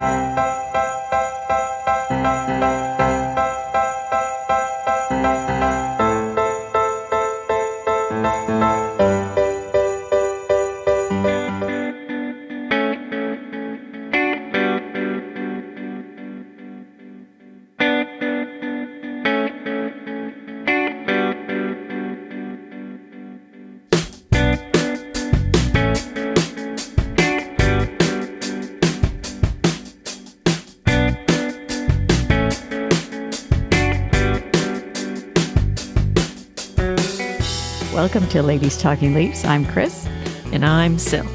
Thank you. Welcome to Ladies Talking Leafs. I'm Chris. And I'm Sil.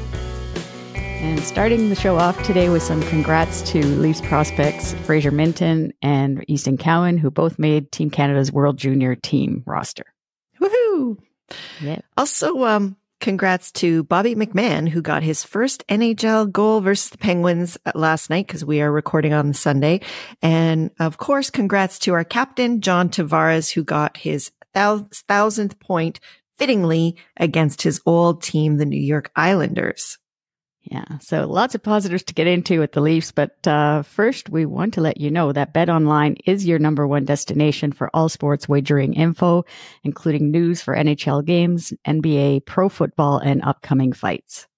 And starting the show off today with some congrats to Leafs prospects Fraser Minten and Easton Cowan, who both made Team Canada's World Junior team roster. Woohoo! Yeah. Also, um, congrats to Bobby McMann, who got his first NHL goal versus the Penguins last night because we are recording on Sunday. And of course, congrats to our captain, John Tavares, who got his thousandth point fittingly against his old team, the New York Islanders. Yeah, so lots of positives to get into with the Leafs, but uh, first we want to let you know that Bet Online is your number one destination for all sports wagering info, including news for NHL games, NBA, pro football, and upcoming fights.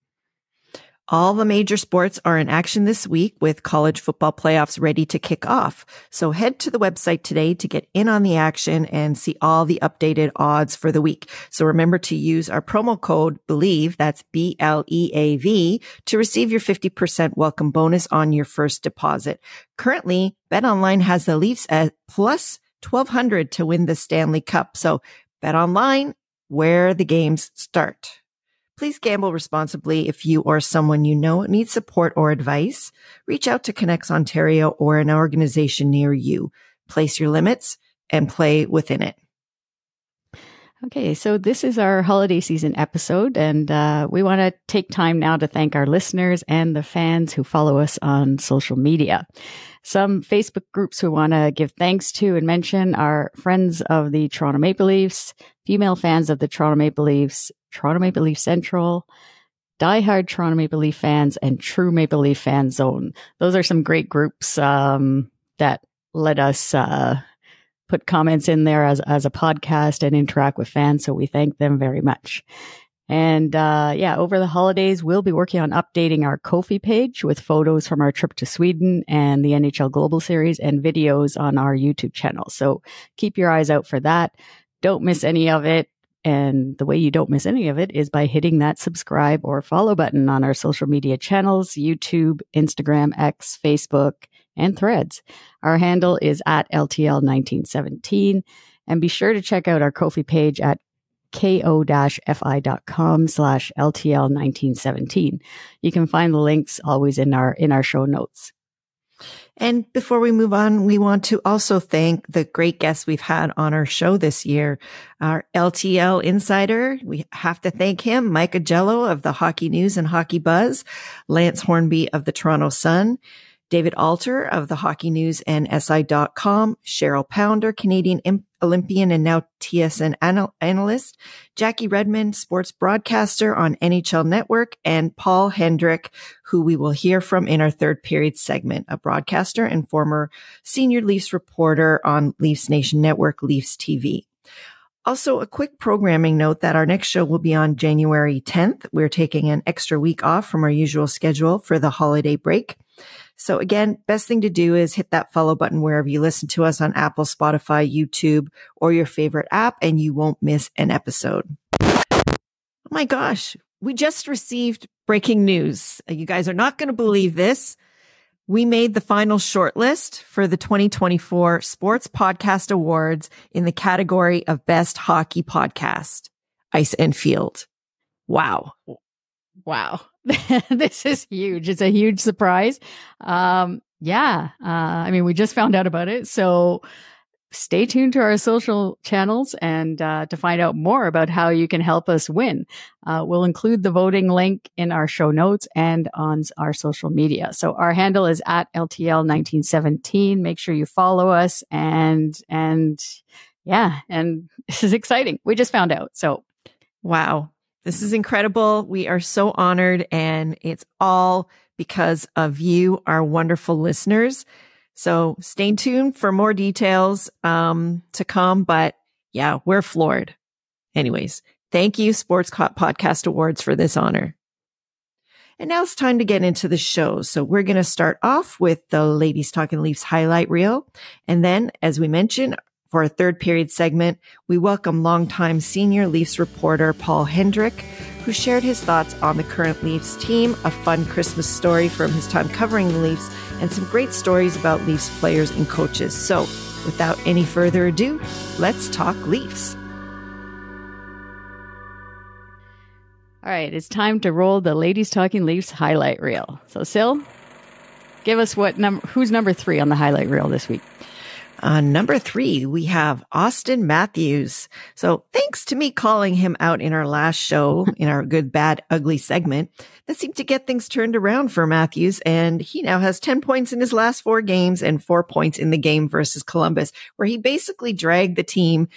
All the major sports are in action this week with college football playoffs ready to kick off. So head to the website today to get in on the action and see all the updated odds for the week. So remember to use our promo code BELIEVE, that's B-L-E-A-V, to receive your 50% welcome bonus on your first deposit. Currently, BetOnline has the Leafs at plus 1200 to win the Stanley Cup. So BetOnline, where the games start. Please gamble responsibly. If you or someone you know needs support or advice, reach out to ConnexOntario or an organization near you. Place your limits and play within it. Okay, so this is our holiday season episode, and uh, we want to take time now to thank our listeners and the fans who follow us on social media. Some Facebook groups we want to give thanks to and mention are Friends of the Toronto Maple Leafs, Female Fans of the Toronto Maple Leafs, Toronto Maple Leaf Central, diehard Toronto Maple Leaf fans, and True Maple Leaf Fan Zone. Those are some great groups um, that let us uh, put comments in there as as a podcast and interact with fans. So we thank them very much. And uh, yeah, over the holidays, we'll be working on updating our Ko-fi page with photos from our trip to Sweden and the NHL Global Series and videos on our YouTube channel. So keep your eyes out for that. Don't miss any of it. And the way you don't miss any of it is by hitting that subscribe or follow button on our social media channels, YouTube, Instagram, X, Facebook, and threads. Our handle is at LTL1917. And be sure to check out our Ko-fi page at ko-fi.com slash LTL1917. You can find the links always in our, in our show notes. And before we move on, we want to also thank the great guests we've had on our show this year. Our LTL insider, we have to thank him, Mike Augello of the Hockey News and Hockey Buzz, Lance Hornby of the Toronto Sun, David Alter of the Hockey News and SI.com, Cheryl Pounder, Canadian Olympian and now TSN anal- analyst, Jackie Redmond, sports broadcaster on NHL Network, and Paul Hendrick, who we will hear from in our third period segment, a broadcaster and former senior Leafs reporter on Leafs Nation Network, Leafs TV. Also, a quick programming note that our next show will be on January 10th. We're taking an extra week off from our usual schedule for the holiday break. So again, best thing to do is hit that follow button wherever you listen to us on Apple, Spotify, YouTube, or your favorite app, and you won't miss an episode. Oh my gosh. We just received breaking news. Uh, you guys are not going to believe this. We made the final shortlist for the 2024 Sports Podcast Awards in the category of Best Hockey Podcast, Ice and Field. Wow. Wow. this is huge. It's a huge surprise. Um, Yeah. Uh, I mean, we just found out about it. So stay tuned to our social channels and uh, to find out more about how you can help us win. Uh, we'll include the voting link in our show notes and on our social media. So our handle is at LTL1917. Make sure you follow us and, and yeah, and this is exciting. We just found out. So wow, this is incredible. We are so honored and it's all because of you, our wonderful listeners. So stay tuned for more details um, to come. But yeah, we're floored. Anyways, thank you, Sports Podcast Awards, for this honor. And now it's time to get into the show. So we're going to start off with the Ladies Talking Leafs highlight reel. And then, as we mentioned, for our third period segment, we welcome longtime senior Leafs reporter Paul Hendrick, who shared his thoughts on the current Leafs team, a fun Christmas story from his time covering the Leafs, and some great stories about Leafs players and coaches. So, without any further ado, let's talk Leafs. All right, it's time to roll the Ladies Talking Leafs highlight reel. So, Sil, give us what number who's number 3 on the highlight reel this week? Uh, number three, we have Austin Matthews. So thanks to me calling him out in our last show, in our good, bad, ugly segment, that seemed to get things turned around for Matthews. And he now has 10 points in his last four games and four points in the game versus Columbus, where he basically dragged the team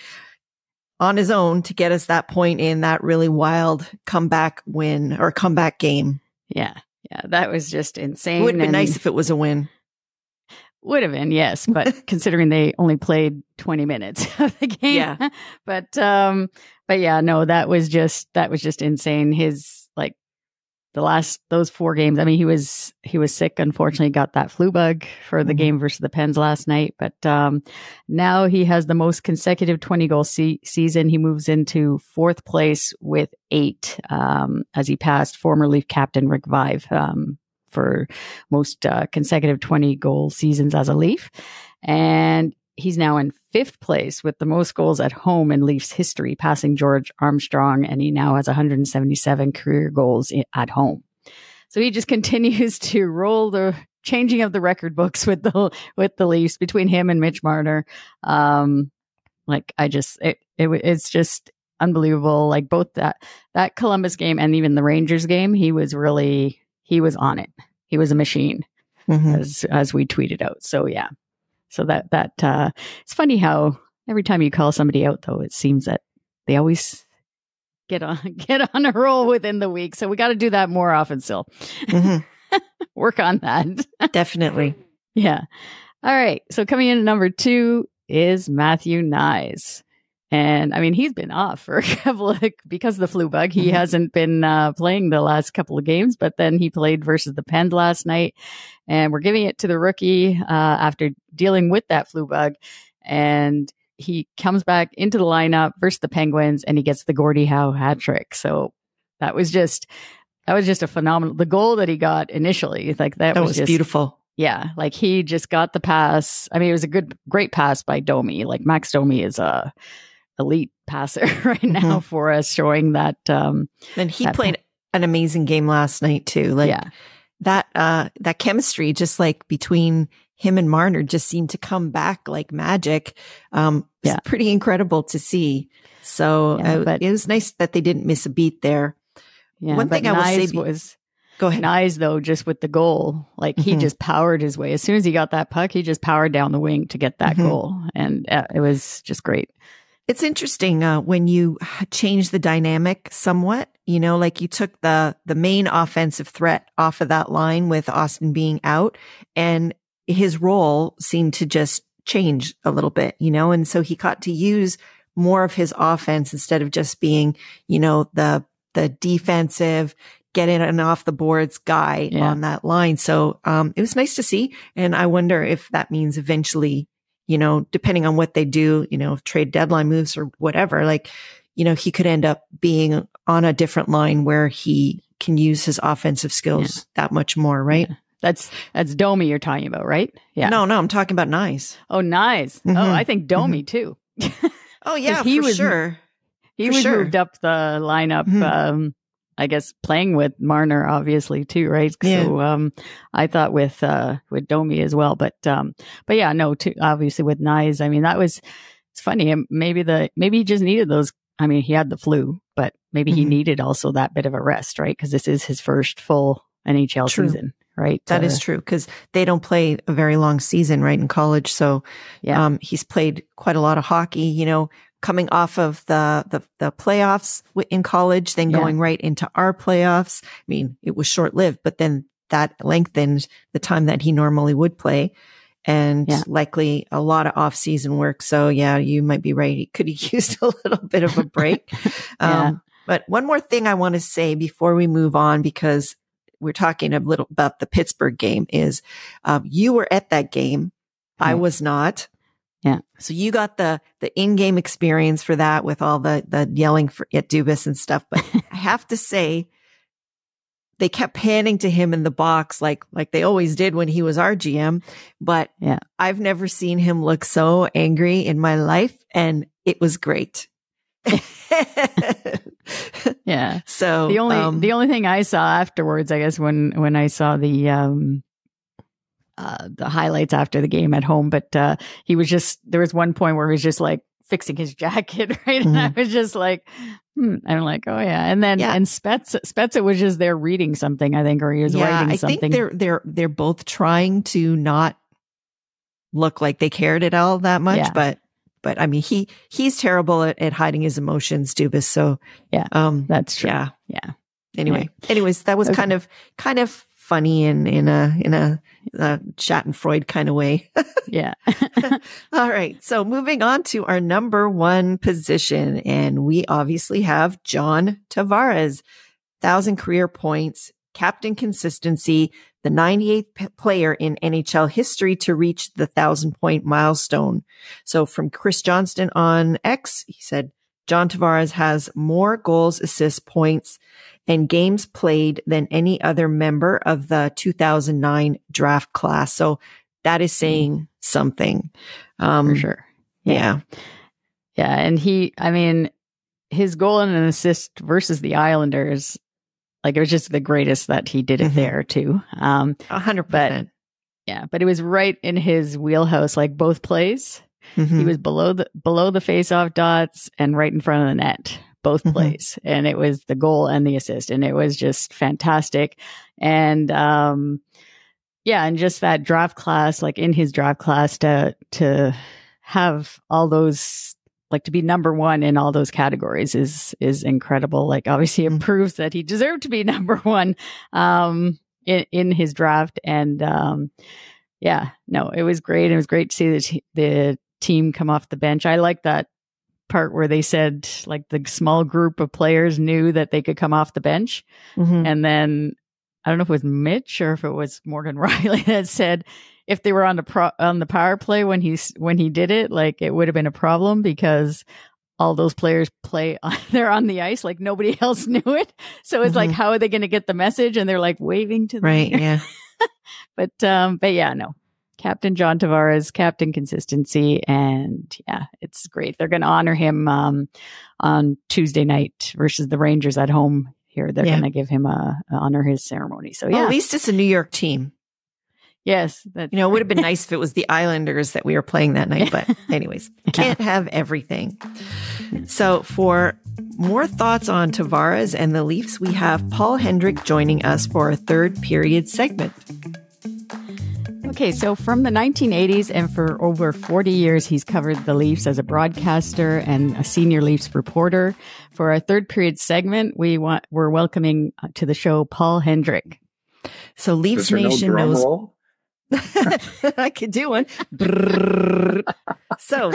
on his own to get us that point in that really wild comeback win or comeback game. Yeah. Yeah. That was just insane. It would have been nice if it was a win. Would have been, yes, but considering they only played 20 minutes of the game. Yeah. But um but yeah, no, that was just that was just insane. His like the last those four games. I mean, he was he was sick. Unfortunately, got that flu bug for the mm-hmm. game versus the Pens last night. But um, now he has the most consecutive twenty goal se- season. He moves into fourth place with eight um, as he passed former Leaf captain Rick Vaive um, for most uh, consecutive 20 goal seasons as a Leaf. And he's now in fifth place with the most goals at home in Leafs history, passing George Armstrong. And he now has 177 career goals at home. So he just continues to roll the changing of the record books with the with the Leafs between him and Mitch Marner. Um, like I just it, it it's just unbelievable. Like both that that Columbus game and even the Rangers game, he was really he was on it. He was a machine, mm-hmm. as as we tweeted out. So yeah, so that that uh, it's funny how every time you call somebody out, though, it seems that they always get on get on a roll within the week. So we got to do that more often, still. Mm-hmm. Work on that. Definitely. Yeah. All right. So coming in at number two is Matthew Knies. And I mean, he's been off for a couple of, because of the flu bug. He mm-hmm. hasn't been uh, playing the last couple of games, but then he played versus the Pens last night. And we're giving it to the rookie uh, after dealing with that flu bug. And he comes back into the lineup versus the Penguins and he gets the Gordie Howe hat trick. So that was just, that was just a phenomenal, the goal that he got initially, like that, that was, was just, beautiful. Yeah. Like he just got the pass. I mean, it was a good, great pass by Domi. Like Max Domi is a, elite passer right now mm-hmm. for us, showing that. Um, and he that played an amazing game last night too. Like yeah. that, uh, that chemistry, just like between him and Marner, just seemed to come back like magic. Um, yeah. pretty incredible to see. So yeah, uh, but, it was nice that they didn't miss a beat there. Yeah, One thing I will say was. Go ahead. Knies though, just with the goal, like he mm-hmm. just powered his way. As soon as he got that puck, he just powered down the wing to get that mm-hmm. goal, and uh, it was just great. It's interesting uh, when you change the dynamic somewhat. You know, like you took the the main offensive threat off of that line with Austin being out, and his role seemed to just change a little bit. You know, and so he got to use more of his offense instead of just being, you know, the the defensive get in and off the boards guy yeah. on that line. So um, it was nice to see, and I wonder if that means eventually you know, depending on what they do, you know, trade deadline moves or whatever, like, you know, he could end up being on a different line where he can use his offensive skills yeah. that much more, right? Yeah. That's that's Domi you're talking about, right? Yeah. No, no, I'm talking about Knies. Oh, Knies. Oh, mm-hmm. Oh, I think Domi mm-hmm. too. oh yeah, he was, sure. He for was sure. moved up the lineup. Mm-hmm. Um, I guess playing with Marner obviously too, right? Yeah. So um I thought with uh with Domi as well, but um but yeah, no, too obviously with Knies, I mean that was it's funny. um, Maybe the maybe he just needed those. I mean, he had the flu, but maybe he Mhm. needed also that bit of a rest, right? Because this is his first full NHL True. season, right? That Uh, is true because they don't play a very long season, right, in college. So, Yeah. um, he's played quite a lot of hockey. You know, coming off of the the, the playoffs in college, then Yeah. going right into our playoffs. I mean, it was short lived, but then that lengthened the time that he normally would play. And Yeah. likely a lot of off season work. So yeah, you might be right. He could have used a little bit of a break. Yeah. Um, but one more thing I want to say before we move on, because we're talking a little about the Pittsburgh game is, um, you were at that game. I was not. Yeah. So you got the, the in-game experience for that with all the, the yelling for at Dubas and stuff. But I have to say, they kept panning to him in the box like, like they always did when he was our GM. But Yeah. I've never seen him look so angry in my life. And it was great. yeah. so the only um, the only thing I saw afterwards, I guess, when when I saw the um uh the highlights after the game at home, but uh he was just there was one point where he was just like fixing his jacket, right? And I was just like, hmm. I'm like, oh yeah. And then Mm-hmm. Yeah. and Spetz Spezza was just there reading something, I think, or he was yeah, writing I something. think they're they're they're both trying to not look like they cared at all that much, Yeah. but but I mean he he's terrible at, at hiding his emotions, Dubas. So Yeah. um, That's true. yeah. Yeah. Anyway, anyways, that was Okay. kind of kind of funny in in a in a uh, Schadenfreude kind of way. Yeah. All right. So moving on to our number one position. And we obviously have John Tavares, thousand career points, captain consistency, the 98th p- player in NHL history to reach the thousand point milestone. So from Chris Johnston on X, he said, John Tavares has more goals, assists, points, and games played than any other member of the 2009 draft class. So that is saying something. Um, for sure. Yeah. Yeah. And he, I mean, his goal and an assist versus the Islanders, like it was just the greatest that he did it Mhm. there too. Um, A hundred But- percent. yeah, but it was right in his wheelhouse, like both plays. Mhm. He was below the below the face-off dots and right in front of the net, both Mhm. plays, and it was the goal and the assist, and it was just fantastic. And um, yeah, and just that draft class, like in his draft class, to to have all those like to be number one in all those categories is is incredible. Like obviously, it Mhm. proves that he deserved to be number one um, in in his draft, and um, yeah, no, it was great. It was great to see the t- the team come off the bench. I like that part where they said like the small group of players knew that they could come off the bench, Mhm. and then I don't know if it was Mitch or if it was Morgan Rielly that said if they were on the pro- on the power play when he's when he did it, like it would have been a problem because all those players play they're on the ice like nobody else knew it. So it's like Mhm. how are they going to get the message? And they're like waving to the Right. Yeah. but um but yeah no captain john tavares captain consistency and yeah it's great they're going to honor him um on tuesday night versus the rangers at home here they're Yeah. going to give him a, a honor his ceremony so Well, yeah at least it's a New York team. yes You know, it would have been nice if it was the Islanders that we were playing that night, but anyways, can't have everything. So for more thoughts on Tavares and the Leafs, we have Paul Hendrick joining us for a third period segment. Okay, so from the 1980s and for over 40 years, he's covered the Leafs as a broadcaster and a senior Leafs reporter. For our third period segment, we want we're welcoming uh, to the show Paul Hendrick. So Leafs there no Nation knows roll? I could do one. So,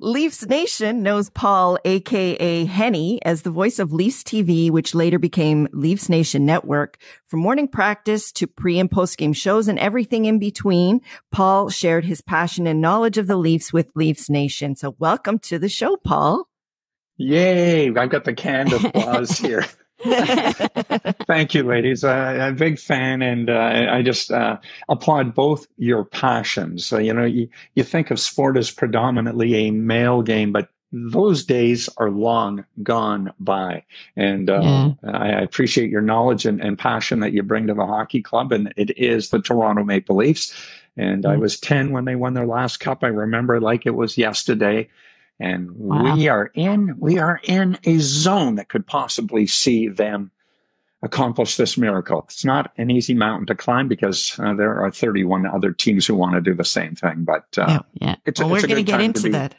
Leafs Nation knows Paul, aka Henny, as the voice of Leafs TV, which later became Leafs Nation Network. From morning practice to pre and post game shows and everything in between, Paul shared his passion and knowledge of the Leafs with Leafs Nation. So, welcome to the show, Paul. Yay! I've got the canned applause here. Thank you, ladies. Uh, I'm a big fan, and uh, I just uh, applaud both your passions. So, you know, you, you think of sport as predominantly a male game, but those days are long gone by. And uh, yeah. I appreciate your knowledge and, and, passion that you bring to the hockey club. And it is the Toronto Maple Leafs. And mm-hmm. I was 10 when they won their last cup. I remember like it was yesterday. And wow. we are in, we are in a zone that could possibly see them accomplish this miracle. It's not an easy mountain to climb because uh, there are 31 other teams who want to do the same thing. But uh, yeah, yeah. It's, well, it's we're going to get into be, that.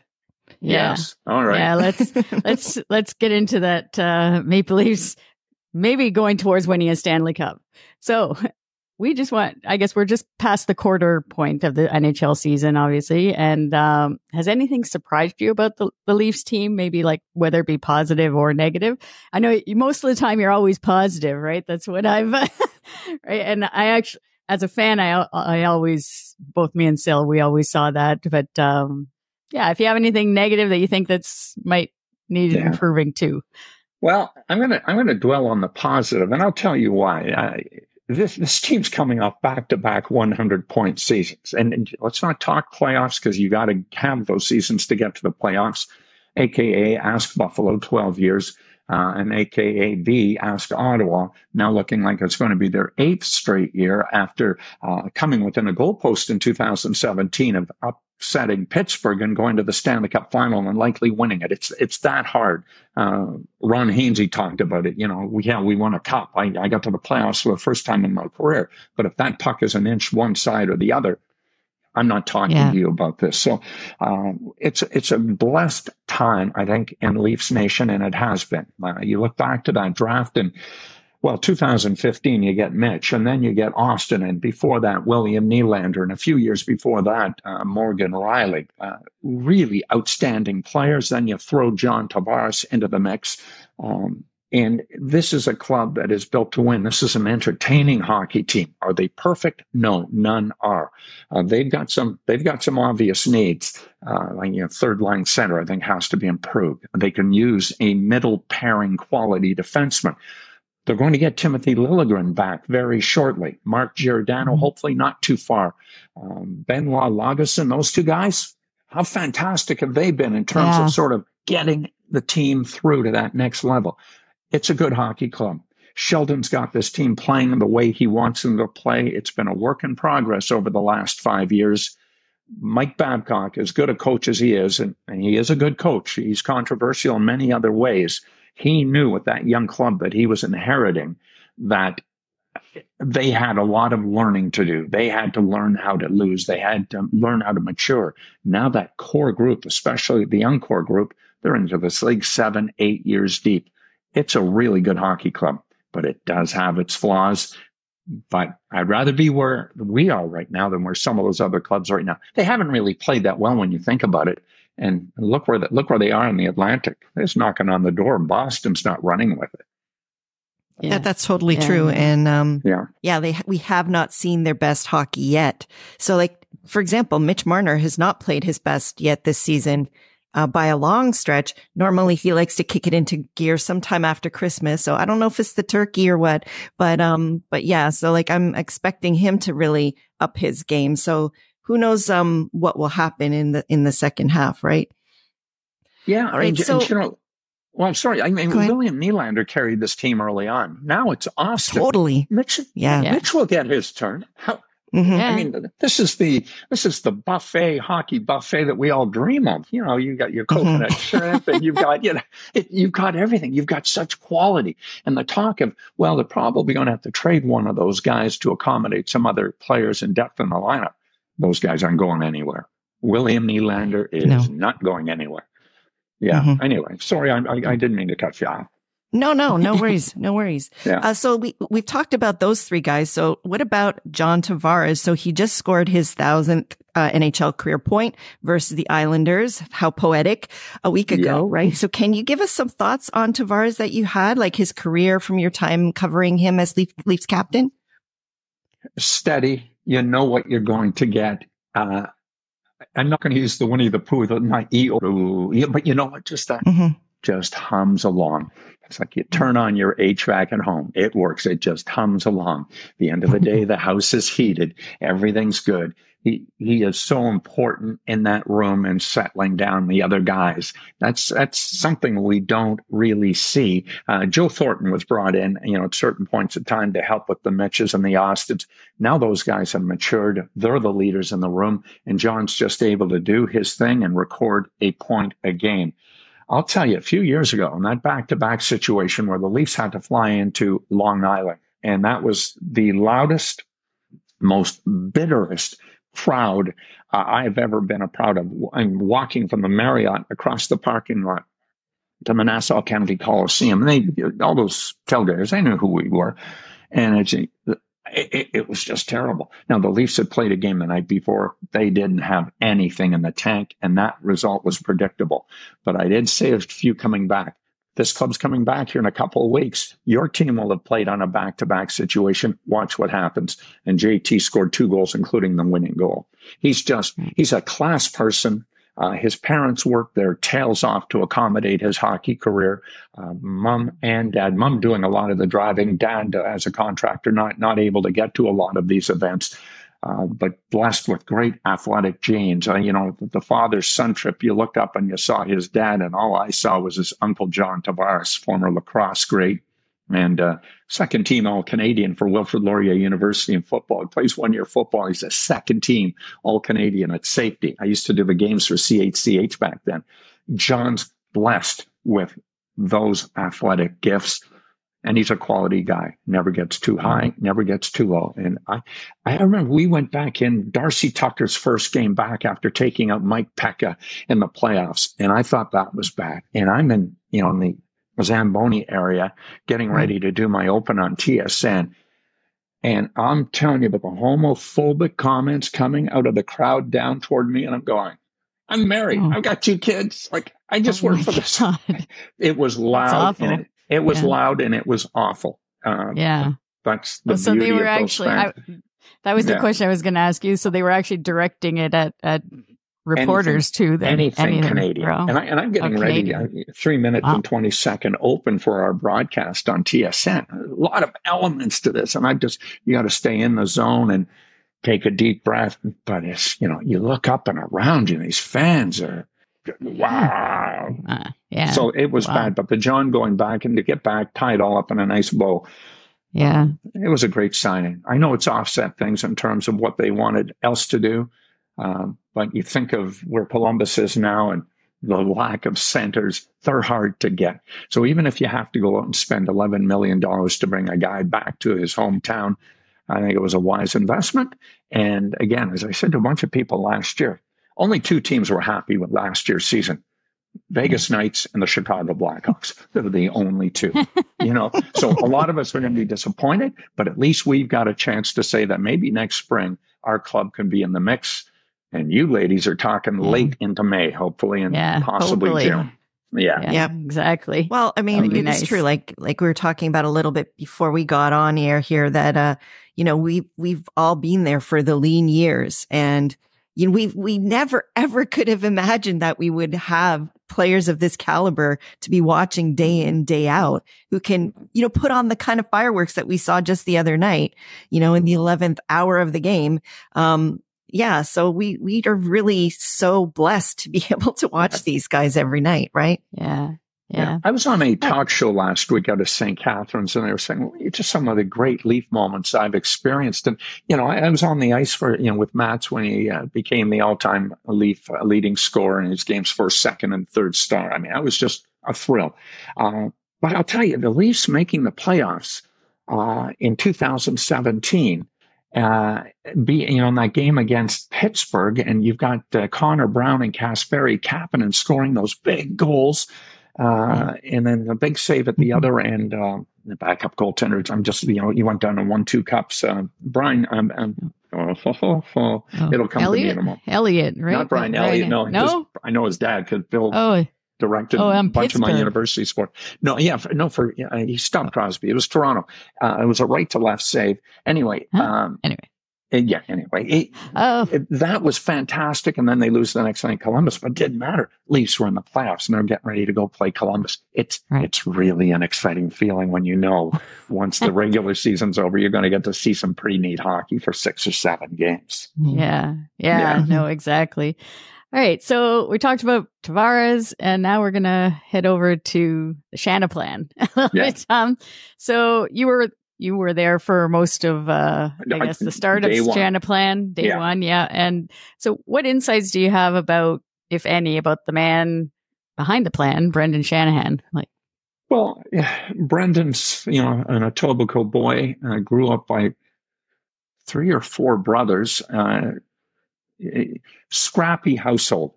Yeah. Yes. All right. Yeah. Let's let's let's get into that. Uh, Maple Leafs maybe going towards winning a Stanley Cup. So we just want. I guess we're just past the quarter point of the NHL season, obviously. And um, has anything surprised you about the, the Leafs team? Maybe like whether it be positive or negative. I know you, most of the time you're always positive, right? That's what I've right. And I actually, as a fan, I I always both me and Sil, we always saw that, but um, yeah, if you have anything negative that you think that's might need yeah. improving too. Well, I'm gonna I'm gonna dwell on the positive, and I'll tell you why. I, this this team's coming off back to back 100 point seasons, and, and let's not talk playoffs because you got to have those seasons to get to the playoffs. AKA ask Buffalo 12 years, uh, and AKA B asked Ottawa, now looking like it's going to be their eighth straight year after uh, coming within a goalpost in 2017 of up setting Pittsburgh and going to the Stanley Cup final and likely winning it. It's it's that hard. Uh, Ron Hainsey talked about it. You know, we yeah we won a cup. I, I got to the playoffs for the first time in my career. But if that puck is an inch one side or the other, I'm not talking yeah. to you about this. So um, it's it's a blessed time, I think, in Leafs Nation, and it has been. Uh, you look back to that draft and well, 2015, you get Mitch, and then you get Austin, and before that, William Nylander, and a few years before that, uh, Morgan Rielly. Uh, really outstanding players. Then you throw John Tavares into the mix. Um, and this is a club that is built to win. This is an entertaining hockey team. Are they perfect? No, none are. Uh, they've got some. They've got some obvious needs. Uh, like you know, third line center, I think has to be improved. They can use a middle pairing quality defenseman. They're going to get Timothy Liljegren back very shortly. Mark Giordano, mm-hmm. hopefully not too far. Um, Benoit Lagesson, those two guys, how fantastic have they been in terms yeah. of sort of getting the team through to that next level? It's a good hockey club. Sheldon's got this team playing the way he wants them to play. It's been a work in progress over the last five years. Mike Babcock, as good a coach as he is, and, and he is a good coach, he's controversial in many other ways he knew with that young club that he was inheriting that they had a lot of learning to do. They had to learn how to lose. They had to learn how to mature. Now that core group, especially the young core group, they're into this league seven, eight years deep. It's a really good hockey club, but it does have its flaws. But I'd rather be where we are right now than where some of those other clubs are right now. They haven't really played that well when you think about it. And look where the, look where they are in the Atlantic. They're knocking on the door. Boston's not running with it. Yeah, that's totally yeah. true. And um, yeah, yeah, they we have not seen their best hockey yet. So, like for example, Mitch Marner has not played his best yet this season. Uh, by a long stretch. Normally he likes to kick it into gear sometime after Christmas. So I don't know if it's the turkey or what, but, um, but yeah. So like I'm expecting him to really up his game. So who knows um what will happen in the in the second half, right? Yeah, All right, and, so, and, you know, well, I'm sorry. I mean, William Nylander carried this team early on. Now it's Austin. Totally. Mitch, yeah. Mitch will get his turn. How, Mm-hmm. I mean, this is the this is the buffet hockey buffet that we all dream of. You know, you got your mm-hmm. coconut mm-hmm. shrimp, and you've got you know, it, you've got everything. You've got such quality. And the talk of well, they're probably going to have to trade one of those guys to accommodate some other players in depth in the lineup those guys aren't going anywhere. William Nylander is no. not going anywhere. Yeah. Mm-hmm. Anyway, sorry, I, I, I, didn't mean to cut you off. No, no, no worries, no worries. yeah. Uh, so we we've talked about those three guys. So what about John Tavares? So he just scored his thousandth uh, NHL career point versus the Islanders. How poetic! A week ago, yeah. right? So can you give us some thoughts on Tavares that you had, like his career from your time covering him as Leaf, Leafs captain? Steady, you know what you're going to get. Uh, I'm not going to use the Winnie the Pooh, the not but you know what? Just that mm-hmm. just hums along. It's like you turn on your HVAC at home. It works. It just hums along. the end of the day, the house is heated. Everything's good. He he is so important in that room and settling down the other guys. That's that's something we don't really see. Uh, Joe Thornton was brought in, you know, at certain points of time to help with the Mitches and the Austins. Now those guys have matured. They're the leaders in the room, and John's just able to do his thing and record a point a game. I'll tell you, a few years ago, in that back-to-back situation where the Leafs had to fly into Long Island, and that was the loudest, most bitterest crowd uh, I have ever been a proud of. I'm walking from the Marriott across the parking lot to the Nassau County Coliseum. And they, all those tailgaters, they knew who we were. And it's, it, it, it, was just terrible. Now, the Leafs had played a game the night before. They didn't have anything in the tank, and that result was predictable. But I did say a few coming back. This club's coming back here in a couple of weeks. Your team will have played on a back to back situation. Watch what happens. And JT scored two goals, including the winning goal. He's just, he's a class person. Uh, his parents worked their tails off to accommodate his hockey career. Uh, mom and dad, mom doing a lot of the driving, dad as a contractor, not, not able to get to a lot of these events. Uh, but blessed with great athletic genes. Uh, you know, the father's son trip, you looked up and you saw his dad, and all I saw was his uncle John Tavares, former lacrosse great and uh, second team All Canadian for Wilfrid Laurier University in football. He plays one year football. He's a second team All Canadian at safety. I used to do the games for CHCH back then. John's blessed with those athletic gifts and he's a quality guy. Never gets too high, never gets too low. And I, I remember we went back in Darcy Tucker's first game back after taking out Mike Peca in the playoffs, and I thought that was bad. And I'm in, you know, in the Zamboni area, getting ready to do my open on TSN. And I'm telling you, about the homophobic comments coming out of the crowd down toward me, and I'm going, I'm married. Oh. I've got two kids. Like I just oh work for this. God. It was loud. And it, it was yeah. loud and it was awful. Uh, yeah. That's the so they were actually. I, that was the yeah. question I was going to ask you. So they were actually directing it at at reporters anything, too. Then anything, anything Canadian, and, I, and I'm getting oh, ready. Uh, three minutes wow. and twenty second open for our broadcast on TSN. A lot of elements to this, and I just you got to stay in the zone and take a deep breath. But it's you know you look up and around you, these fans are wow. Uh, yeah. So it was wow. bad, but the John going back and to get back, tie it all up in a nice bow. Yeah. it was a great signing. I know it's offset things in terms of what they wanted else to do. Um, but you think of where Columbus is now and the lack of centers, they're hard to get. So even if you have to go out and spend $11 million to bring a guy back to his hometown, I think it was a wise investment. And again, as I said to a bunch of people last year, only two teams were happy with last year's season. Vegas Knights and the Chicago Blackhawks. They're the only two, you know. So a lot of us are going to be disappointed, but at least we've got a chance to say that maybe next spring our club can be in the mix. And you ladies are talking yeah. late into May, hopefully, and yeah, possibly hopefully. June. Yeah. yeah. exactly. Well, I mean, it's nice. true. Like, like we were talking about a little bit before we got on air here that, uh, you know, we, we've all been there for the lean years and, you know, we, we never ever could have imagined that we would have players of this caliber to be watching day in, day out who can, you know, put on the kind of fireworks that we saw just the other night, you know, in the 11th hour of the game. Um, yeah. So we, we are really so blessed to be able to watch these guys every night. Right. Yeah. Yeah. I was on a talk show last week out of St. Catharines, and they were saying, well, just some of the great Leaf moments I've experienced. And, you know, I, I was on the ice for, you know, with Mats when he uh, became the all time Leaf uh, leading scorer in his games first, second, and third star. I mean, that was just a thrill. Uh, but I'll tell you, the Leafs making the playoffs uh, in 2017. Uh, be you know in that game against Pittsburgh, and you've got uh, Connor Brown and Kasperi Kapanen scoring those big goals. Uh, and then the big save at the mm-hmm. other end, uh, the backup goaltender. I'm just, you know, you went down to one, two cups. Uh, Brian, um, um, oh, oh, oh, it'll come Elliot? to me in a moment. Elliot, right? Not Brian Elliott. No, no? Just, I know his dad because Bill oh. directed oh, um, a bunch Pittsburgh. of my university sport. No, yeah, for, no, for he stopped Crosby. It was Toronto. Uh, it was a right to left save. Anyway, huh? um, anyway, yeah, anyway, it, oh. It, that was fantastic. And then they lose the next night Columbus, but it didn't matter. Leafs were in the playoffs and they're getting ready to go play Columbus. It's right. it's really an exciting feeling when you know once the regular season's over, you're going to get to see some pretty neat hockey for six or seven games. Yeah, yeah, yeah. no, exactly. All right, so we talked about Tavares, and now we're gonna head over to the Shanaplan. yeah. um, so you were you were there for most of, uh, I guess, the start of Shanaplan, day yeah. one. Yeah. And so, what insights do you have about, if any, about the man behind the plan, Brendan Shanahan? Like, well, Brendan's, you know, an Etobicoke boy, uh, grew up by three or four brothers, uh, scrappy household.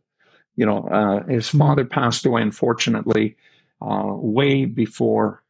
You know, uh, his hmm. father passed away, unfortunately, uh, way before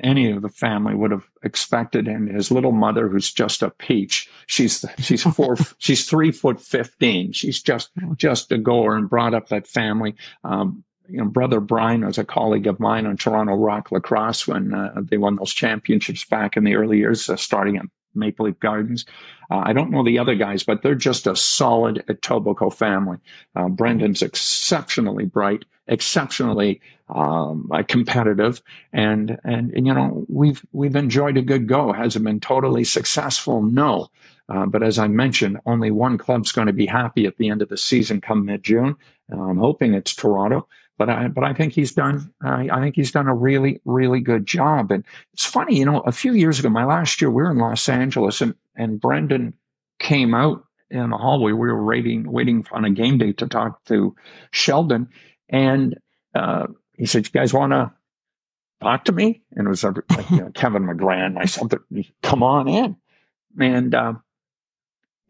any of the family would have expected. And his little mother, who's just a peach, she's she's four, she's three foot fifteen. She's just just a goer and brought up that family. Um, you know, brother Brian was a colleague of mine on Toronto Rock Lacrosse when uh, they won those championships back in the early years, uh, starting at Maple Leaf Gardens. Uh, I don't know the other guys, but they're just a solid Etobicoke family. Uh, Brendan's exceptionally bright, exceptionally um, uh, competitive, and, and, and you know we've we've enjoyed a good go. Has it been totally successful? No. Uh, but as I mentioned, only one club's going to be happy at the end of the season come mid June. I'm hoping it's Toronto but I, but I think he's done, uh, I think he's done a really, really good job. And it's funny, you know, a few years ago, my last year, we were in Los Angeles and, and Brendan came out in the hallway. We were waiting, waiting on a game day to talk to Sheldon. And, uh, he said, you guys want to talk to me? And it was like you know, Kevin McGran, myself, come on in. And, uh,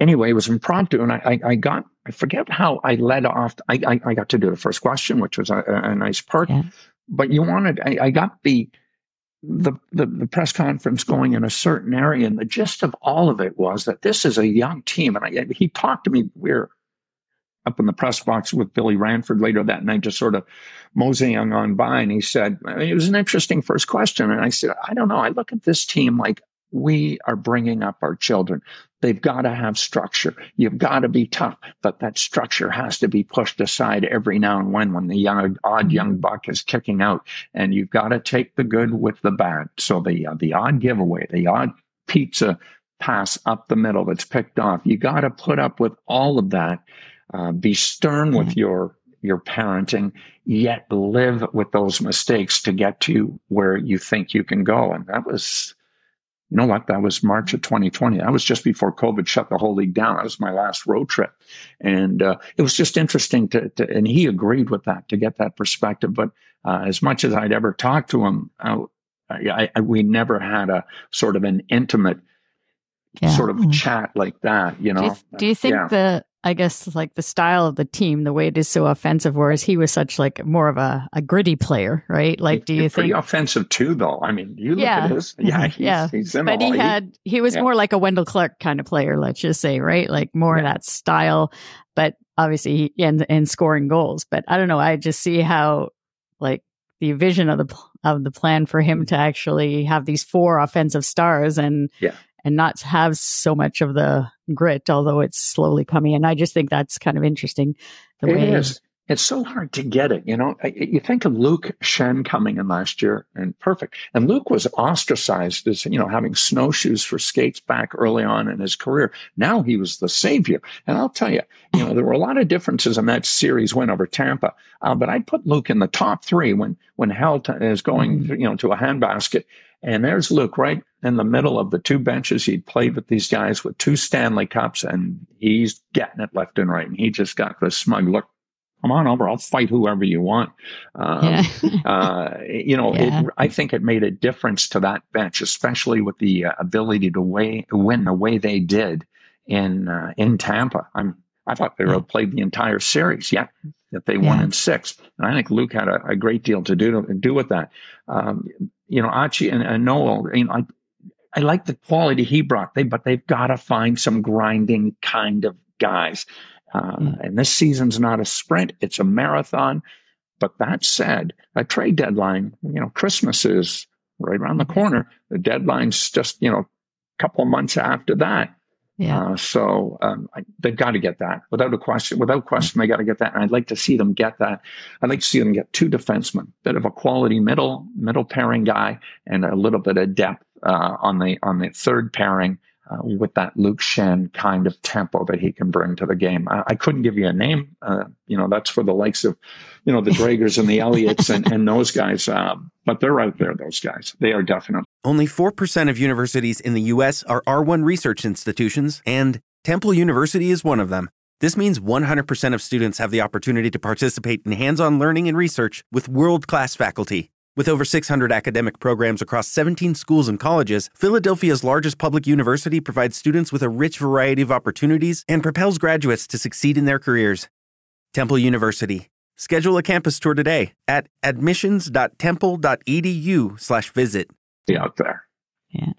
anyway, it was impromptu, and I, I, I, got I forget how I led off. I, I, I got to do the first question, which was a, a nice perk. Yeah. But you wanted I, I got the, the the the press conference going in a certain area, and the gist of all of it was that this is a young team. And I, he talked to me. We are up in the press box with Billy Ranford later that night, just sort of moseying on by, and he said it was an interesting first question, and I said I don't know. I look at this team like we are bringing up our children. They've got to have structure. You've got to be tough, but that structure has to be pushed aside every now and when, when the young, odd young buck is kicking out. And you've got to take the good with the bad. So the, uh, the odd giveaway, the odd pizza pass up the middle that's picked off, you got to put up with all of that. Uh, be stern with mm-hmm. your your parenting, yet live with those mistakes to get to where you think you can go. And that was you know what? That was March of 2020. That was just before COVID shut the whole league down. That was my last road trip. And uh, it was just interesting to, to, and he agreed with that to get that perspective. But uh, as much as I'd ever talked to him, uh, I, I, we never had a sort of an intimate yeah. sort of mm-hmm. chat like that, you know? Do you, do you think yeah. the I guess like the style of the team, the way it is so offensive, whereas he was such like more of a, a gritty player, right? Like, do you he's think pretty offensive too, though? I mean, you look yeah. at his, yeah, mm-hmm. he's, yeah. He's but he had he was yeah. more like a Wendell Clark kind of player, let's just say, right? Like more yeah. that style, but obviously and and scoring goals. But I don't know. I just see how like the vision of the of the plan for him mm-hmm. to actually have these four offensive stars and yeah and not have so much of the grit, although it's slowly coming. And I just think that's kind of interesting. The it way is. It's so hard to get it. You know, you think of Luke Schenn coming in last year and perfect. And Luke was ostracized as, you know, having snowshoes for skates back early on in his career. Now he was the savior. And I'll tell you, you know, there were a lot of differences in that series win over Tampa. Uh, but I'd put Luke in the top three when, when Hell is going, mm-hmm. you know, to a handbasket and there's Luke right in the middle of the two benches. He'd played with these guys with two Stanley Cups, and he's getting it left and right. And he just got this smug look. Come on over. I'll fight whoever you want. Um, yeah. uh, you know, yeah. it, I think it made a difference to that bench, especially with the uh, ability to weigh, win the way they did in uh, in Tampa. I'm I thought they would have played the entire series. Yeah, that they won in six. And I think Luke had a, a, great deal to do to do with that. Um, you know, Archie and, and Noel, you know, I, I like the quality he brought, they, but they've got to find some grinding kind of guys. Uh, mm. And this season's not a sprint, it's a marathon. But that said, a trade deadline, you know, Christmas is right around the corner. The deadline's just, you know, a couple of months after that. Yeah. Uh, so um, I, they've got to get that without a question. Without question, they got to get that. And I'd like to see them get that. I'd like to see them get two defensemen that have a quality middle middle pairing guy and a little bit of depth uh, on the on the third pairing uh, with that Luke Schenn kind of tempo that he can bring to the game. I, I couldn't give you a name. Uh, you know, that's for the likes of, you know, the Dregers and the Elliottes and, and those guys. Uh, but they're out there, those guys. They are definite. Only 4% of universities in the U.S. are R1 research institutions, and Temple University is one of them. This means 100% of students have the opportunity to participate in hands on learning and research with world class faculty. With over 600 academic programs across 17 schools and colleges, Philadelphia's largest public university provides students with a rich variety of opportunities and propels graduates to succeed in their careers. Temple University. Schedule a campus tour today at admissions.temple.edu/visit. Be out there. Yeah.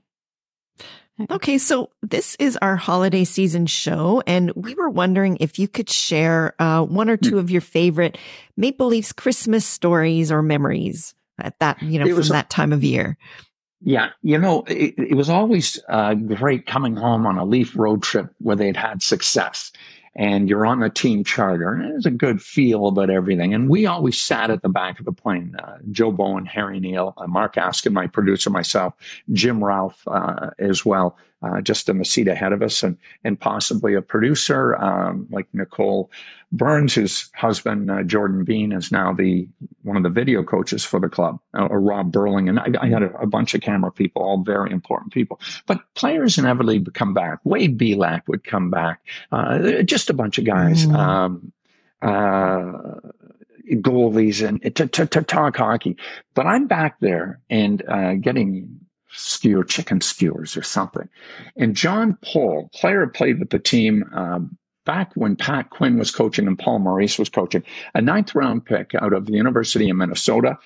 Okay, so this is our holiday season show, and we were wondering if you could share uh, one or two of your favorite Maple Leafs Christmas stories or memories at that, you know, It from a- that time of year. Yeah, you know, it, it was always uh, great coming home on a Leaf road trip where they'd had success. And you're on the team charter, and there's a good feel about everything. And we always sat at the back of the plane. Uh, Joe Bowen, Harry Neale, uh, Mark Askin, my producer, myself, Jim Ralph uh, as well, uh, just in the seat ahead of us, and and possibly a producer um, like Nicole Burns, whose husband uh, Jordan Bean is now the one of the video coaches for the club, uh, or Rob Burling, and I, I had a, a bunch of camera people, all very important people. But players inevitably would come back. Wade Belak would come back. Uh, just a bunch of guys. Mm. Um, uh, goalies and to, to, to talk hockey. But I'm back there and uh, getting skewer chicken skewers or something. And John Pohl, player played with the team um, back when Pat Quinn was coaching and Paul Maurice was coaching, a ninth round pick out of the University of Minnesota.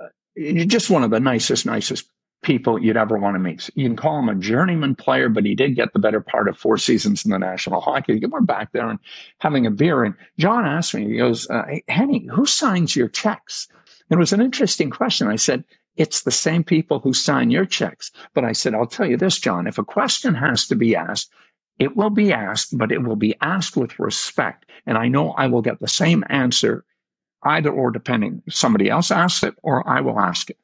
Uh, just one of the nicest, nicest people you'd ever want to meet. You can call him a journeyman player, but he did get the better part of four seasons in the National Hockey League. We're back there and having a beer. And John asked me, he goes, uh, Henny, who signs your checks? And it was an interesting question. I said, it's the same people who sign your checks. But I said, I'll tell you this, John, if a question has to be asked, it will be asked, but it will be asked with respect. And I know I will get the same answer either or depending. Somebody else asks it or I will ask it.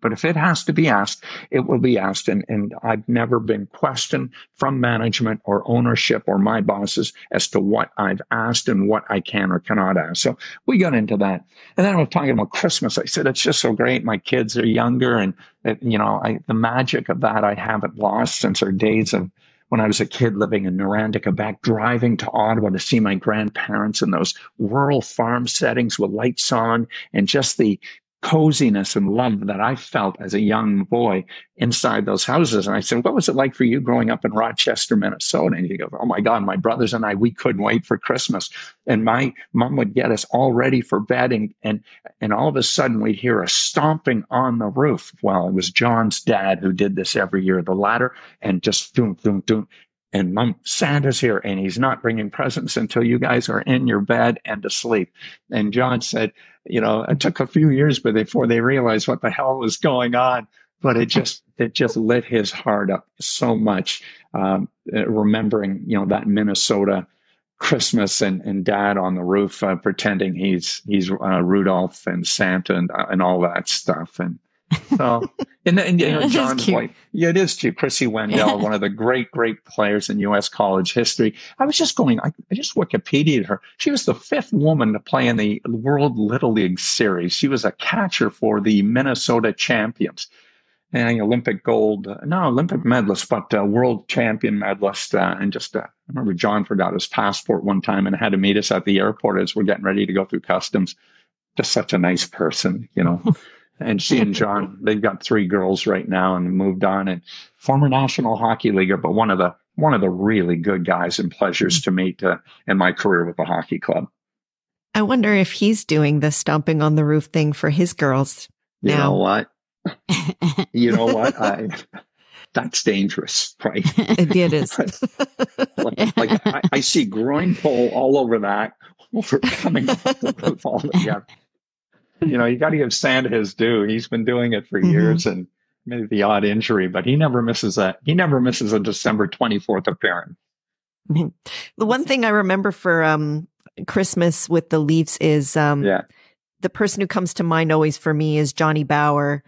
But if it has to be asked, it will be asked. And, and I've never been questioned from management or ownership or my bosses as to what I've asked and what I can or cannot ask. So we got into that. And then I was talking about Christmas. I said, it's just so great. My kids are younger and, it, you know, I, the magic of that I haven't lost since our days of when I was a kid living in Noranda, Quebec, driving to Ottawa to see my grandparents in those rural farm settings with lights on and just the coziness and love that I felt as a young boy inside those houses. And I said, What was it like for you growing up in Rochester, Minnesota? And he goes, Oh my God, my brothers and I, we couldn't wait for Christmas. And my mom would get us all ready for bed. And, and, and all of a sudden we'd hear a stomping on the roof. Well, it was John's dad who did this every year, the ladder, and just doom, doom, doom. And mom, Santa's here and he's not bringing presents until you guys are in your bed and asleep. And John said, you know, it took a few years before they realized what the hell was going on. But it just, it just lit his heart up so much. Um, remembering, you know, that Minnesota Christmas and, and dad on the roof, uh, pretending he's, he's, uh, Rudolph and Santa and, uh, and all that stuff. And, so, and, and you know, John's wife, yeah, it is cute. Krissy Wendell, one of the great, great players in U.S. college history. I was just going, I, I just Wikipedia'd her. She was the fifth woman to play in the World Little League Series. She was a catcher for the Minnesota champions. And Olympic gold, uh, no, Olympic medalist, but uh, world champion medalist. Uh, and just, uh, I remember John forgot his passport one time and had to meet us at the airport as we're getting ready to go through customs. Just such a nice person, you know. and she and John, they've got three girls right now and moved on. And former National Hockey Leaguer, but one of the one of the really good guys and pleasures to meet uh, in my career with the hockey club. I wonder if he's doing the stomping on the roof thing for his girls. You Now- know what? You know what? I, that's dangerous, right? It, is. like, like I, I see groin pole all over that over coming off the roof all together. You know, you got to give Santa his due. He's been doing it for Mhm. years and maybe the odd injury, but he never misses a he never misses a December twenty fourth appearance. the one thing I remember for um, Christmas with the Leafs is um, Yeah. the person who comes to mind always for me is Johnny Bower.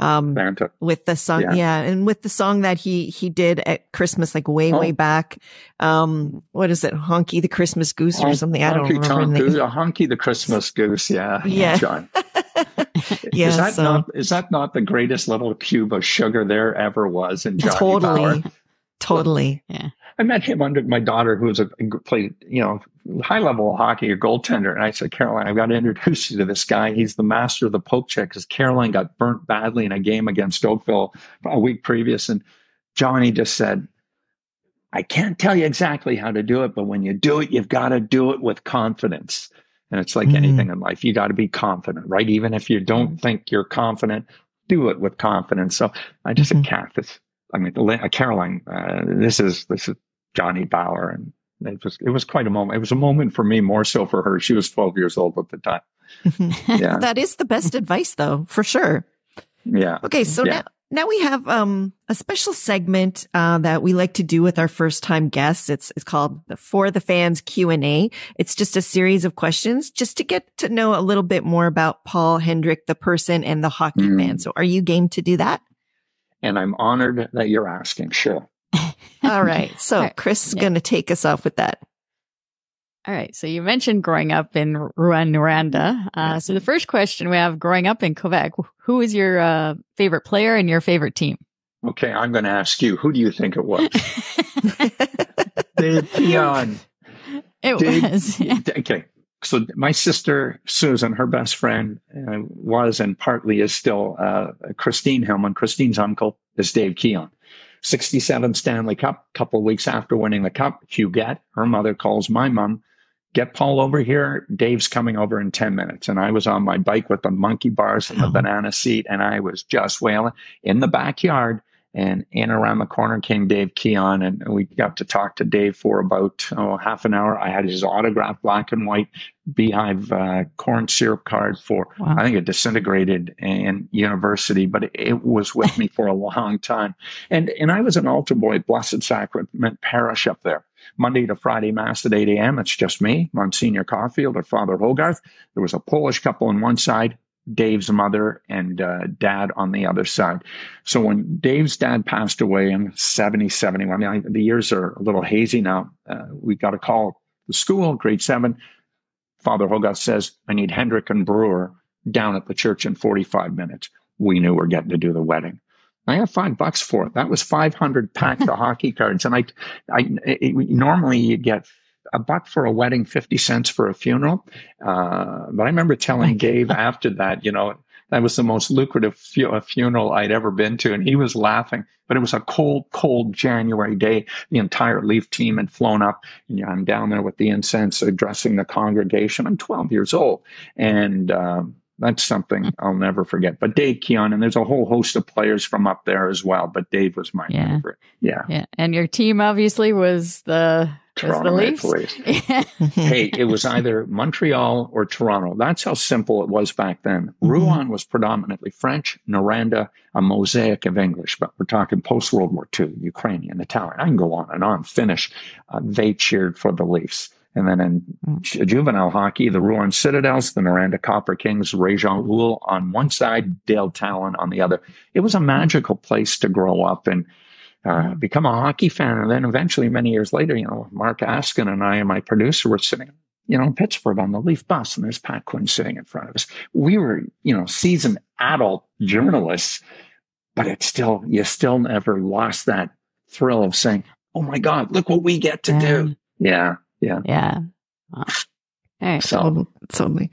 Um, Santa. with the song, Yeah. yeah. and with the song that he he did at Christmas, like way Oh. way back. Um, what is it, Honky the Christmas Goose or something? I don't remember. Goose, honky the Christmas goose. Yeah. Yeah. John. Yeah, is that so- not is that not the greatest little cube of sugar there ever was in Johnny totally, totally. I met him under my daughter, who was a played, you know, high level hockey, a goaltender. And I said, Caroline, I've got to introduce you to this guy. He's the master of the poke check because Caroline got burnt badly in a game against Oakville a week previous. And Johnny just said, I can't tell you exactly how to do it, but when you do it, you've got to do it with confidence. And it's like Mhm. anything in life, you got to be confident, right? Even if you don't think you're confident, do it with confidence. So I just Mhm. said, Kath, this, I mean, uh, Caroline, uh, this is this is Johnny Bower, and it was it was quite a moment. It was a moment for me, more so for her. She was 12 years old at the time. Yeah, that is the best advice, though, for sure. yeah. Okay, so Yeah. now now we have um a special segment uh, that we like to do with our first time guests. It's it's called the For the Fans Q and A. It's just a series of questions just to get to know a little bit more about Paul Hendrick, the person and the hockey Mm. fan. So, are you game to do that? And I'm honored that you're asking. Sure. All right. So, All right. Chris is Yeah. going to take us off with that. All right. So you mentioned growing up in Rouyn, Noranda. Uh, so the first question we have growing up in Quebec, who is your uh, favorite player and your favorite team? Okay, I'm going to ask you. Who do you think it was? Dave Keon. it Dave- was. okay. So my sister Susan, her best friend, uh, was and partly is still uh, Christine Hillman. Christine's uncle is Dave Keon. 67 Stanley Cup. Couple of weeks after winning the cup, Huguette, her mother calls my mom, "Get Paul over here. Dave's coming over in 10 minutes." And I was on my bike with the monkey bars and the Oh. banana seat, and I was just wailing in the backyard. And in around the corner came Dave Keon, and we got to talk to Dave for about oh, half an hour. I had his autographed black and white beehive uh, corn syrup card for, Wow. I think it disintegrated in university, but it, it was with me for a long time. And and I was an altar boy, Blessed Sacrament Parish up there. Monday to Friday Mass at 8 a.m. It's just me, Monsignor Caulfield or Father Hogarth. There was a Polish couple on one side, Dave's mother and uh, dad on the other side. So when Dave's dad passed away in 70, 71, I mean, the years are a little hazy now. Uh, we got a call the school, grade seven. Father Hogarth says, I need Hendrick and Brewer down at the church in 45 minutes. We knew we are getting to do the wedding. I have five bucks for it. That was 500 packs of hockey cards. And I, I, it, normally you get a buck for a wedding, 50 cents for a funeral. Uh, but I remember telling Gabe after that, you know, that was the most lucrative fu- uh, funeral I'd ever been to. And he was laughing, but it was a cold, cold January day. The entire Leaf team had flown up and yeah, I'm down there with the incense addressing the congregation. I'm 12 years old. And, um, that's something I'll never forget. But Dave Keon, and there's a whole host of players from up there as well. But Dave was my Yeah. favorite. Yeah. Yeah. And your team obviously was the, was the Toronto Leafs. Maple Leafs. hey, it was either Montreal or Toronto. That's how simple it was back then. Mhm. Rouyn was predominantly French, Noranda, a mosaic of English, but we're talking post World War II, Ukrainian, Italian. I can go on and on. Finnish. Uh, they cheered for the Leafs. And then in ju- juvenile hockey, the Rouyn Citadels, the Noranda Copper Kings, Réjean Houle on one side, Dale Tallon on the other. It was a magical place to grow up and uh, become a hockey fan. And then eventually, many years later, you know, Mark Askin and I and my producer were sitting, you know, in Pittsburgh on the Leaf bus, and there's Pat Quinn sitting in front of us. We were, you know, seasoned adult journalists, but it's still, you still never lost that thrill of saying, oh my God, look what we get to do. Yeah. Yeah. Yeah. Wow. All right. So, Totally. totally.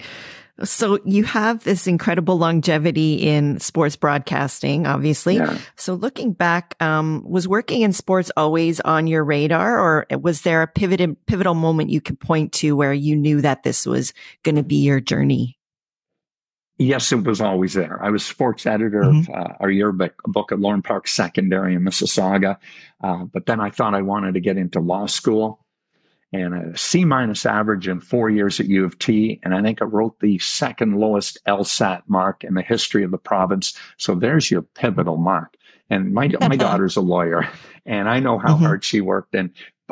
So you have this incredible longevity in sports broadcasting, obviously. yeah. So looking back, um, was working in sports always on your radar or was there a pivotal, pivotal moment you could point to where you knew that this was going to be your journey? Yes, it was always there. I was sports editor of uh, our yearbook book at Lorne Park Secondary in Mississauga. Uh, but then I thought I wanted to get into law school and a C minus average in four years at U of T. And I think I wrote the second lowest LSAT mark in the history of the province. So there's your pivotal mark. And my, my daughter's a lawyer and I know how Mhm. hard she worked. And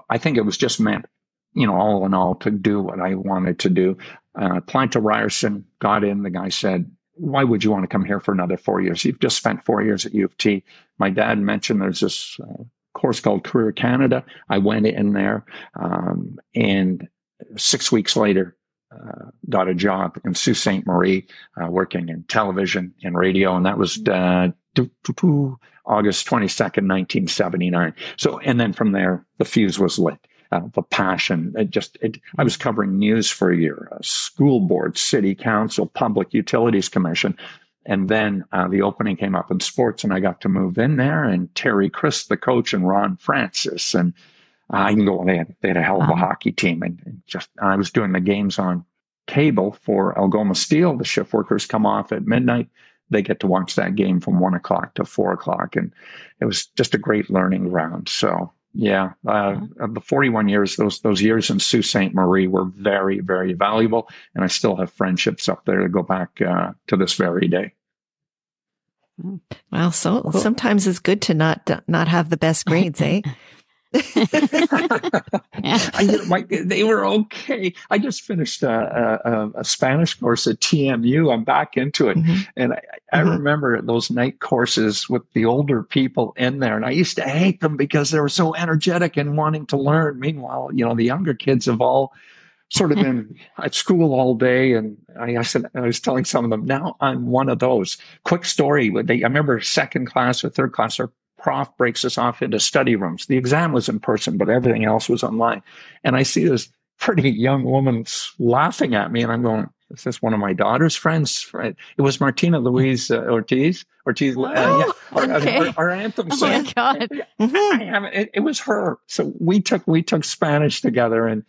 I think it was just meant, you know, all in all, to do what I wanted to do. Uh, applied to Ryerson, got in. The guy said, "Why would you want to come here for another four years? You've just spent four years at U of T." My dad mentioned there's this uh, course called Career Canada. I went in there, um, and six weeks later, uh, got a job in Sault Ste. Marie, uh, working in television and radio, and that was uh, August 22nd, 1979. So, and then from there, the fuse was lit. Uh, the passion, it just, it, I was covering news for a year, school board, city council, public utilities commission. And then uh, the opening came up in sports, and I got to move in there. And Terry Crisp, the coach, and Ron Francis, and I can go. They had, they had a hell of a hockey team, and, and just I was doing the games on cable for Algoma Steel. The shift workers come off at midnight. They get to watch that game from one o'clock to four o'clock, and it was just a great learning ground. So yeah, uh, of the 41 years, those those years in Sault Ste. Marie were very, very valuable, and I still have friendships up there to go back uh, to this very day. Well, so sometimes it's good to not not have the best grades, eh? I, my, they were okay. I just finished a, a, a, Spanish course at TMU. I'm back into it. Mm-hmm. And I, I mm-hmm. remember those night courses with the older people in there. And I used to hate them because they were so energetic and wanting to learn. Meanwhile, you know, the younger kids have all sort of been at school all day. And I, I, said, I was telling some of them, now I'm one of those. Quick story. They, I remember second class or third class, our prof breaks us off into study rooms. The exam was in person, but everything else was online. And I see this pretty young woman laughing at me, and I'm going, "Is this one of my daughter's friends?" Right? It was Martina Louise uh, Ortiz. Ortiz, oh, uh, yeah, okay. our, our, our, anthem. Oh my God! I, I it, it was her. So we took we took Spanish together, and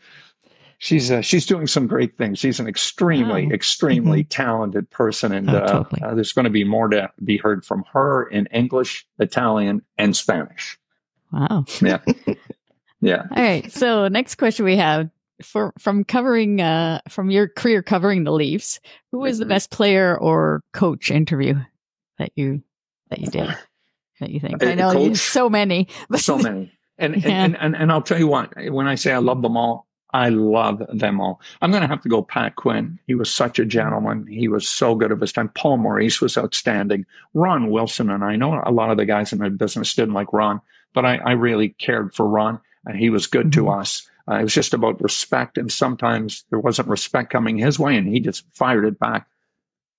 she's uh, she's doing some great things. She's an extremely wow. extremely mm-hmm. talented person, and oh, uh, totally. uh, there's going to be more to be heard from her in English, Italian, and Spanish. Wow. Yeah. yeah. All right. So next question we have for from covering uh from your career covering the Leafs, who was the mm-hmm. best player or coach interview that you that you did? That you think? I know coach, so many. so many. And, yeah. and, and and I'll tell you what, when I say I love them all, I love them all. I'm going to have to go Pat Quinn. He was such a gentleman. He was so good of his time. Paul Maurice was outstanding. Ron Wilson, and I know a lot of the guys in the business didn't like Ron, but I, I really cared for Ron, and he was good to mm-hmm. us. Uh, it was just about respect, and sometimes there wasn't respect coming his way, and he just fired it back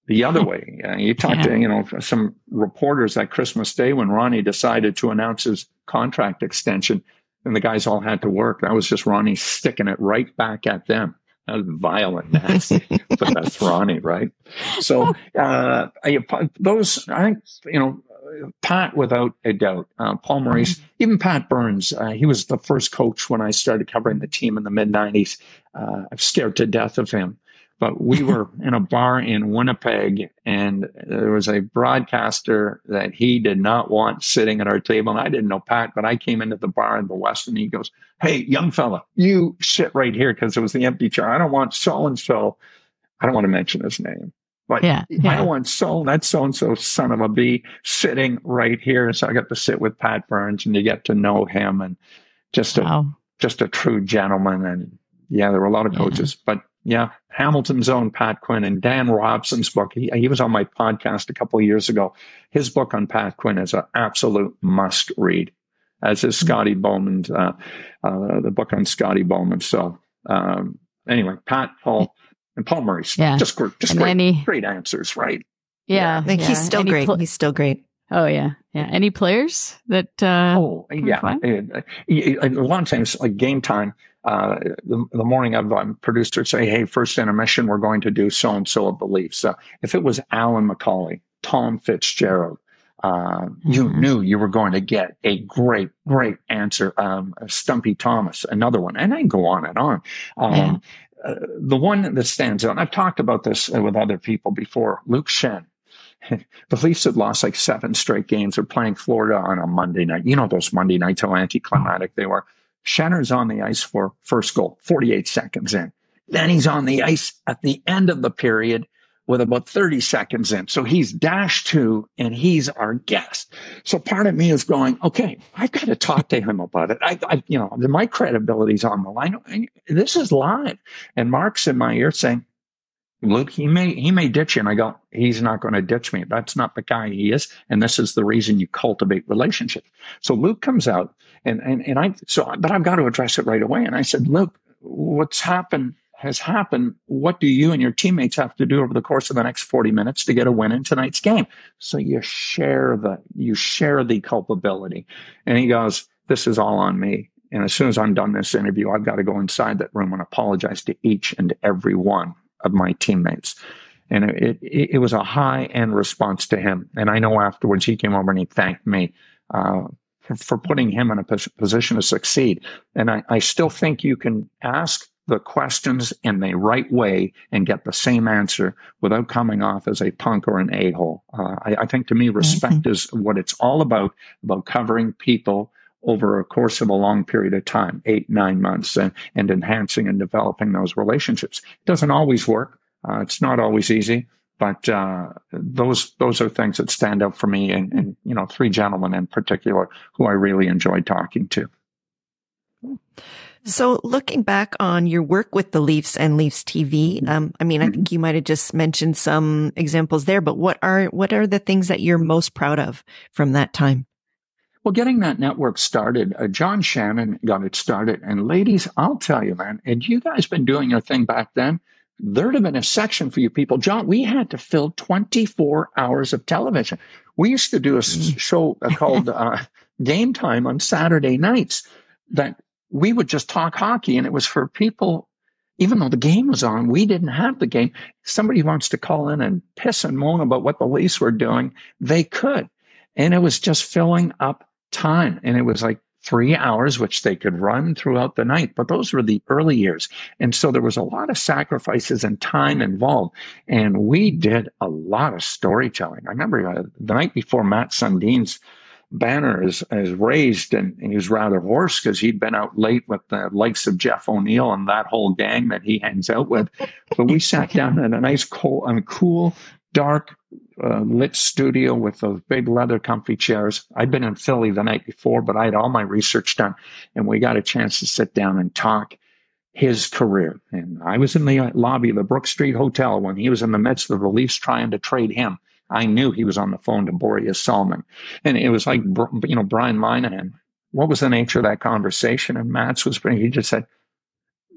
the other way. Uh, you talked yeah. to you know some reporters at Christmas Day when Ronnie decided to announce his contract extension and the guys all had to work. That was just Ronnie sticking it right back at them. That was violent, nasty, but that's Ronnie, right? So uh, those, I think, you know, Pat, without a doubt, uh, Paul Maurice, mm-hmm. even Pat Burns, uh, he was the first coach when I started covering the team in the mid 90s. Uh, I'm scared to death of him but we were in a bar in Winnipeg and there was a broadcaster that he did not want sitting at our table. And I didn't know Pat, but I came into the bar in the West and he goes, Hey, young fella, you sit right here because it was the empty chair. I don't want so and so. I don't want to mention his name. But yeah, yeah. I don't want so that so and so son of a bee sitting right here. So I got to sit with Pat Burns and you get to know him and just a wow. just a true gentleman. And yeah, there were a lot of coaches, yeah. but yeah, Hamilton's own Pat Quinn and Dan Robson's book. He, he was on my podcast a couple of years ago. His book on Pat Quinn is an absolute must read, as is Scotty Bowman's, uh, uh, the book on Scotty Bowman. So, um, anyway, Pat, Paul, and Paul Murray, yeah. just, just great, any, great answers, right? Yeah. I think yeah. he's still any great. Pl- he's still great. Oh yeah, yeah. Any players that? Uh, oh yeah. A lot of times, like game time, uh, the, the, morning of um, producer say, "Hey, first intermission, we're going to do so and so of the Leafs." Uh, if it was Alyn McCauley, Tom Fitzgerald, uh, mm-hmm. you knew you were going to get a great, great answer. Um, Stumpy Thomas, another one, and I go on and on. Um, yeah. Uh, the one that stands out, and I've talked about this with other people before, Luke Schenn. the Leafs had lost like seven straight games. They're playing Florida on a Monday night. You know those Monday nights how anticlimactic they were. Schenner's on the ice for first goal, 48 seconds in. Then he's on the ice at the end of the period with about 30 seconds in. So he's dash two and he's our guest. So part of me is going, okay, I've got to talk to him about it. I, I you know, my credibility's on the line. This is live. And Mark's in my ear saying, Luke, he may he may ditch you. And I go, he's not going to ditch me. That's not the guy he is. And this is the reason you cultivate relationships. So Luke comes out and and and I so but I've got to address it right away. And I said, look, what's happened has happened. What do you and your teammates have to do over the course of the next 40 minutes to get a win in tonight's game? So you share the you share the culpability. And he goes, This is all on me. And as soon as I'm done this interview, I've got to go inside that room and apologize to each and every one of my teammates. And it, it, it was a high end response to him. And I know afterwards he came over and he thanked me uh, for, putting him in a position to succeed. And I, I still think you can ask the questions in the right way and get the same answer without coming off as a punk or an a hole. Uh, I, I, think to me, respect mm-hmm. is what it's all about, about covering people over a course of a long period of time, eight, nine months, and, and enhancing and developing those relationships. It doesn't always work. Uh, it's not always easy, but uh, those those are things that stand out for me, and, and you know, three gentlemen in particular who I really enjoyed talking to. So, looking back on your work with the Leafs and Leafs TV, um, I mean, I think you might have just mentioned some examples there, but what are what are the things that you're most proud of from that time? Well, getting that network started, uh, John Shannon got it started. And ladies, I'll tell you, man, had you guys been doing your thing back then, there'd have been a section for you people. John, we had to fill 24 hours of television. We used to do a mm. show uh, called uh, Game Time on Saturday nights that we would just talk hockey and it was for people even though the game was on, we didn't have the game. Somebody wants to call in and piss and moan about what the Leafs were doing, they could. And it was just filling up time. And it was like three hours, which they could run throughout the night. But those were the early years. And so there was a lot of sacrifices and time involved. And we did a lot of storytelling. I remember uh, the night before Mats Sundin's banner is, is raised and, and he was rather hoarse because he'd been out late with the likes of Jeff O'Neill and that whole gang that he hangs out with. But we sat down in a nice cold, mean, cool, dark uh, lit studio with those big leather comfy chairs. I'd been in Philly the night before, but I had all my research done and we got a chance to sit down and talk his career. And I was in the lobby of the Brookstreet Hotel when he was in the midst of the Leafs trying to trade him. I knew he was on the phone to Borje Salming. And it was like, you know, Brian Moynihan. What was the nature of that conversation? And Mats was, he just said,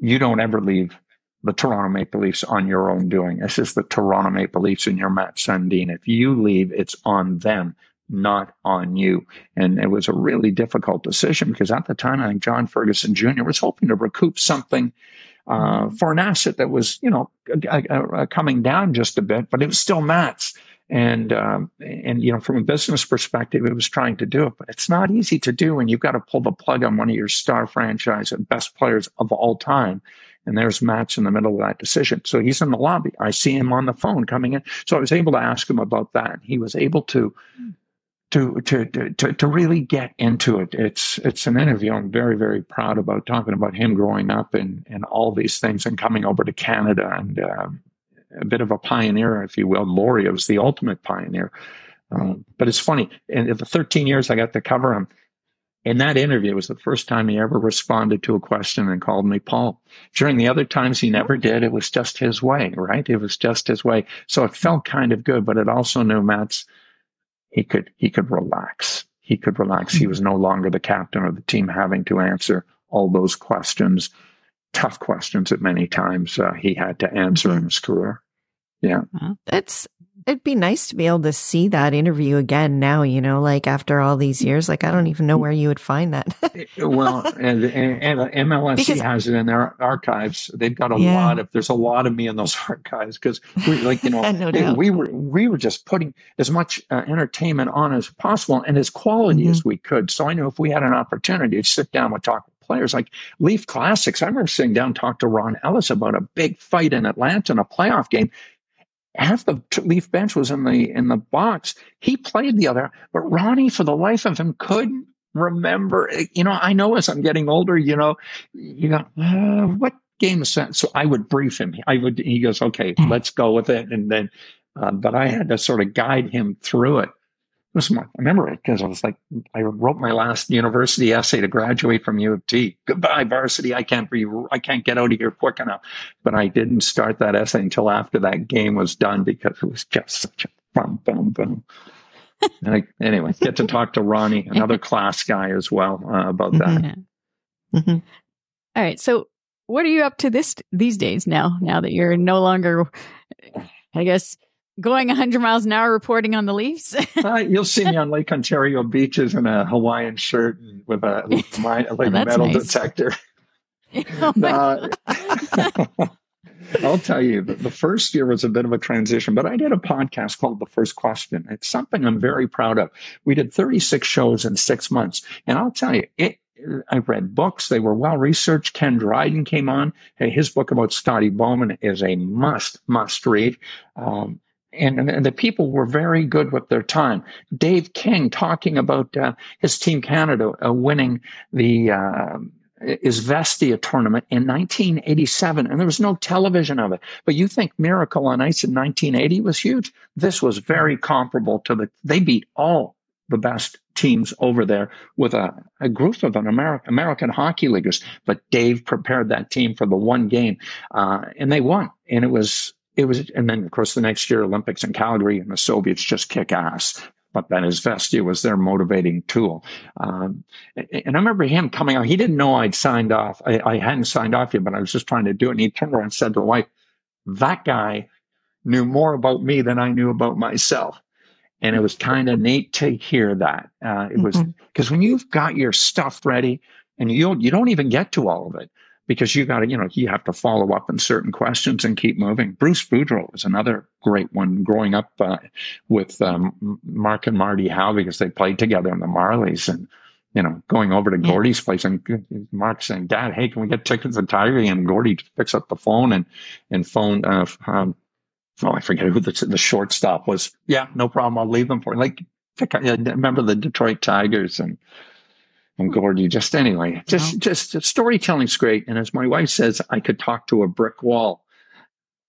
you don't ever leave the Toronto Maple Leafs on your own doing. This is the Toronto Maple Leafs and your Mats Sundin. If you leave, it's on them, not on you. And it was a really difficult decision because at the time, I think John Ferguson Jr. was hoping to recoup something uh, for an asset that was, you know, coming down just a bit, but it was still Mats. And um, and you know, from a business perspective, it was trying to do it, but it's not easy to do, and you've got to pull the plug on one of your star franchise and best players of all time and there's Mats in the middle of that decision. So he's in the lobby. I see him on the phone coming in. So I was able to ask him about that. He was able to to to to to really get into it. It's it's an interview I'm very very proud about talking about him growing up and and all these things and coming over to Canada and uh, a bit of a pioneer, if you will. Laurie was the ultimate pioneer. Um, but it's funny. In the 13 years I got to cover him, in that interview, was the first time he ever responded to a question and called me Paul. During the other times, he never did. It was just his way, right? It was just his way. So it felt kind of good, but it also knew Mats he could, he could relax. He could relax. He was no longer the captain of the team having to answer all those questions, tough questions that many times uh, he had to answer in his career. Yeah. That's It'd be nice to be able to see that interview again now, you know, like after all these years. Like, I don't even know where you would find that. well, and, and, and MLSE because, has it in their archives. They've got a yeah. lot of, there's a lot of me in those archives because we, like, you know, no we were, we were just putting as much uh, entertainment on as possible and as quality mm-hmm. as we could. So I knew if we had an opportunity to sit down with talk with players like Leaf Classics. I remember sitting down talk to Ron Ellis about a big fight in Atlanta in a playoff game half the Leaf bench was in the in the box. He played the other, but Ronnie, for the life of him, couldn't remember. You know, I know as I'm getting older, you know, you know, uh, what game is set. So I would brief him. I would, he goes, okay, let's go with it. And then, uh, but I had to sort of guide him through it. I remember it because I was like, I wrote my last university essay to graduate from U of T. Goodbye, varsity. I can't be, I can't get out of here quick enough. But I didn't start that essay until after that game was done because it was just such a boom, boom, boom. I, anyway, get to talk to Ronnie, another class guy as well, uh, about that. Mm-hmm. Mm-hmm. All right. So what are you up to this these days now? Now that you're no longer, I guess, going 100 miles an hour reporting on the Leafs? uh, you'll see me on Lake Ontario beaches in a Hawaiian shirt with a like oh, a metal nice. detector. uh, I'll tell you, the first year was a bit of a transition, but I did a podcast called The First Question. It's something I'm very proud of. We did 36 shows in six months. And I'll tell you, it, I read books. They were well researched. Ken Dryden came on. His book about Scotty Bowman is a must, must read. Um, and, and, the people were very good with their time. Dave King talking about uh, his team Canada uh, winning the uh, Izvestia tournament in 1987, and there was no television of it. But you think Miracle on Ice in 1980 was huge? This was very comparable to the. They beat all the best teams over there with a, a group of an American, American hockey leaguers. But Dave prepared that team for the one game, uh, and they won. And it was, it was, and then of course the next year Olympics in Calgary and the Soviets just kick ass. But then Izvestia was their motivating tool. Um, and I remember him coming out. He didn't know I'd signed off. I, I hadn't signed off yet, but I was just trying to do it. And he turned around and said to the wife, that guy knew more about me than I knew about myself. And it was kind of neat to hear that. Uh, it was because mm-hmm. when you've got your stuff ready and you you don't even get to all of it because you got to, you know, you have to follow up on certain questions and keep moving. Bruce Boudreau is another great one growing up uh, with um, Mark and Marty Howe because they played together in the Marlies and, you know, going over to Gordy's place and Mark saying, Dad, hey, can we get tickets to Tiger? And Gordy picks up the phone and, and phone, uh, um, oh, I forget who the, the shortstop was. Yeah, no problem. I'll leave them for you. Like, I remember the Detroit Tigers and, and Gordy. Just anyway, just, just storytelling's great. And as my wife says, I could talk to a brick wall.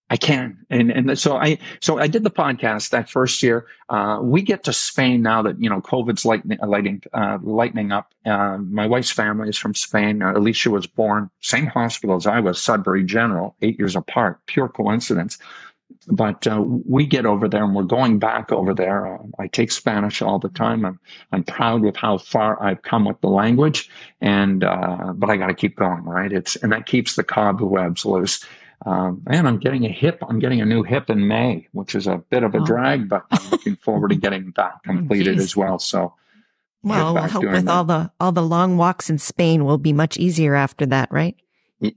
I can. And, and so I, so I did the podcast that first year. Uh, we get to Spain now that, you know, COVID's lightning, lighting, uh, lightening up. Uh, my wife's family is from Spain. Uh, Alicia was born same hospital as I was, Sudbury General, eight years apart, pure coincidence but uh, we get over there and we're going back over there. Uh, I take Spanish all the time. I'm, I'm proud with how far I've come with the language and, uh, but I got to keep going, right? It's, and that keeps the cobwebs loose. Um, and I'm getting a hip. I'm getting a new hip in May, which is a bit of a oh. drag, but I'm looking forward to getting that oh, completed oh, as well. So, well, I hope with that. all the all the long walks in Spain will be much easier after that, right?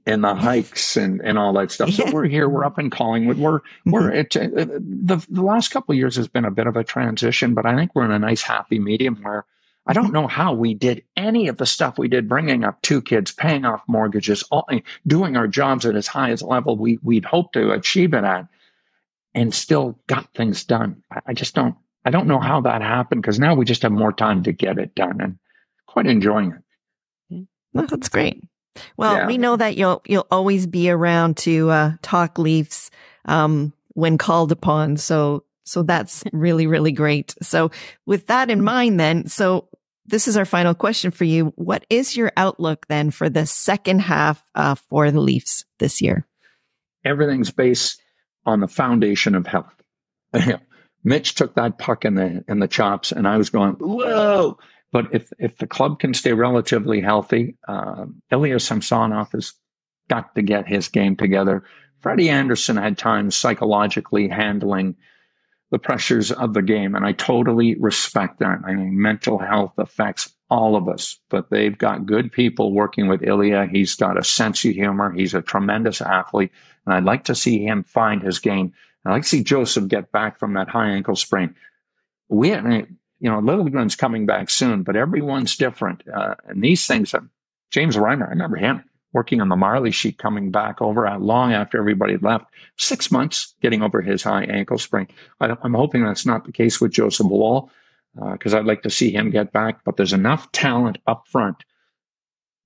And the hikes and, and all that stuff. So yeah. we're here, we're up in Collingwood. We're, we're, mm-hmm. it, uh, the, the last couple of years has been a bit of a transition, but I think we're in a nice happy medium where I don't know how we did any of the stuff we did, bringing up two kids, paying off mortgages, all, doing our jobs at as high as level we, we'd hope to achieve it at and still got things done. I, I just don't, I don't know how that happened because now we just have more time to get it done and quite enjoying it. Well, that's great. Well, yeah. we know that you'll you'll always be around to uh, talk Leafs um, when called upon. So so that's really really great. So with that in mind, then, so this is our final question for you. What is your outlook then for the second half uh, for the Leafs this year? Everything's based on the foundation of health. Mitch took that puck in the in the chops, and I was going, whoa! But if if the club can stay relatively healthy, uh, Ilya Samsonov has got to get his game together. Freddie Andersen had times psychologically handling the pressures of the game, and I totally respect that. I mean, mental health affects all of us, but they've got good people working with Ilya. He's got a sense of humor. He's a tremendous athlete, and I'd like to see him find his game. I'd like to see Joseph get back from that high ankle sprain. We you know, Liljegren's coming back soon, but everyone's different. Uh, and these things, uh, James Reimer, I remember him working on the Marley sheet coming back over long after everybody left, six months getting over his high ankle sprain. I, am hoping that's not the case with Joseph Woll because uh, I'd like to see him get back, but there's enough talent up front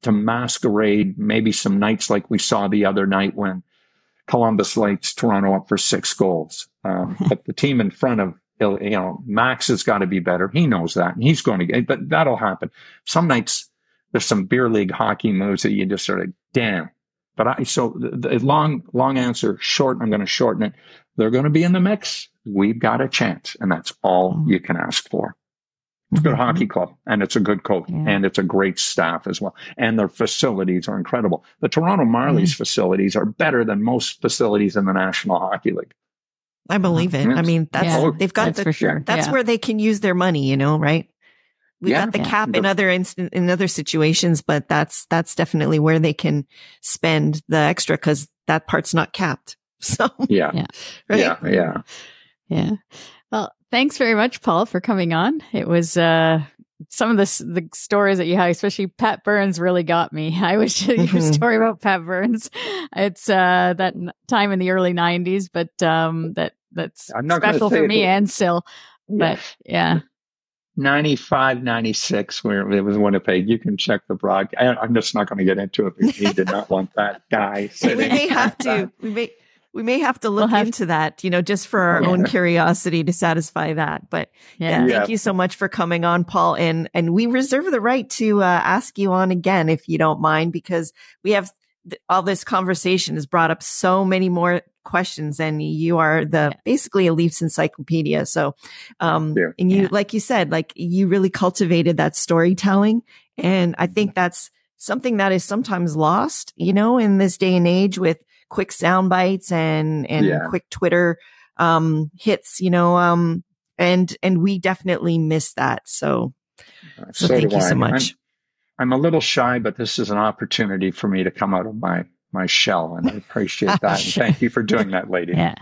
to masquerade maybe some nights like we saw the other night when Columbus lights Toronto up for six goals. Um, but the team in front of you know Max has got to be better. He knows that, and he's going to get. But that'll happen. Some nights there's some beer league hockey moves that you just sort of damn. But I so the, the long long answer short. I'm going to shorten it. They're going to be in the mix. We've got a chance, and that's all mm-hmm. you can ask for. It's a good mm-hmm. hockey club and it's a good coach yeah. and it's a great staff as well. And their facilities are incredible. The Toronto Marlies mm. facilities are better than most facilities in the National Hockey League. I believe it. I mean, that's, yeah, they've got that's the, for sure. That's yeah. where they can use their money, you know, right? We got the cap in other instant, in other situations, but that's, that's definitely where they can spend the extra because that part's not capped. So, yeah. Yeah. Right? Yeah. Yeah. Yeah. Well, thanks very much, Paul, for coming on. It was uh, some of the the stories that you had, especially Pat Burns, really got me. I wish mm-hmm. your story about Pat Burns. It's uh, that time in the early '90s, but um, that that's special for me and Sil. But yeah. 95, 96, where it was Winnipeg. You can check the broadcast. I'm just not going to get into it because he did not want that guy. we may have to. We may we may have to look we'll have into to. that, you know, just for our yeah. own curiosity to satisfy that. But yeah. yeah. thank you so much for coming on, Paul. And, and we reserve the right to uh, ask you on again, if you don't mind, because we have th- all this conversation has brought up so many more questions and you are the yeah. basically a Leafs encyclopedia. So, um, yeah. and you, like you said, like you really cultivated that storytelling. And I think that's something that is sometimes lost, you know, in this day and age with quick sound bites and, and yeah. quick Twitter, um, hits, you know, um, and, and we definitely miss that. So, uh, so, so thank you I. so much. I'm, I'm, a little shy, but this is an opportunity for me to come out of my, my shell and I appreciate that. and thank you for doing that, lady. Yeah.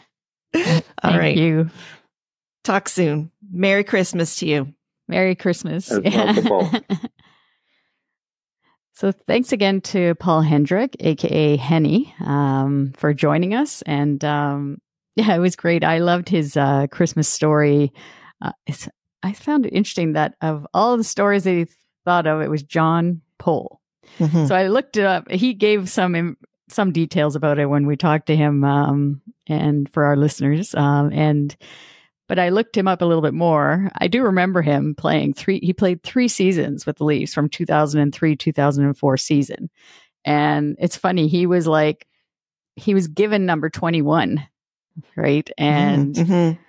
All right. you. Talk soon. Merry Christmas to you. Merry Christmas. Yeah. So thanks again to Paul Hendrick, aka Henny, um, for joining us. And um, yeah, it was great. I loved his uh, Christmas story. Uh, I found it interesting that of all the stories that he thought of, it was John Pohl. Mm-hmm. So I looked it up. He gave some some details about it when we talked to him, um, and for our listeners. Um, and but I looked him up a little bit more. I do remember him playing three, he played three seasons with the Leafs from 2003, 2004 season. And it's funny, he was like, he was given number 21, right? Mm-hmm, and, mm-hmm.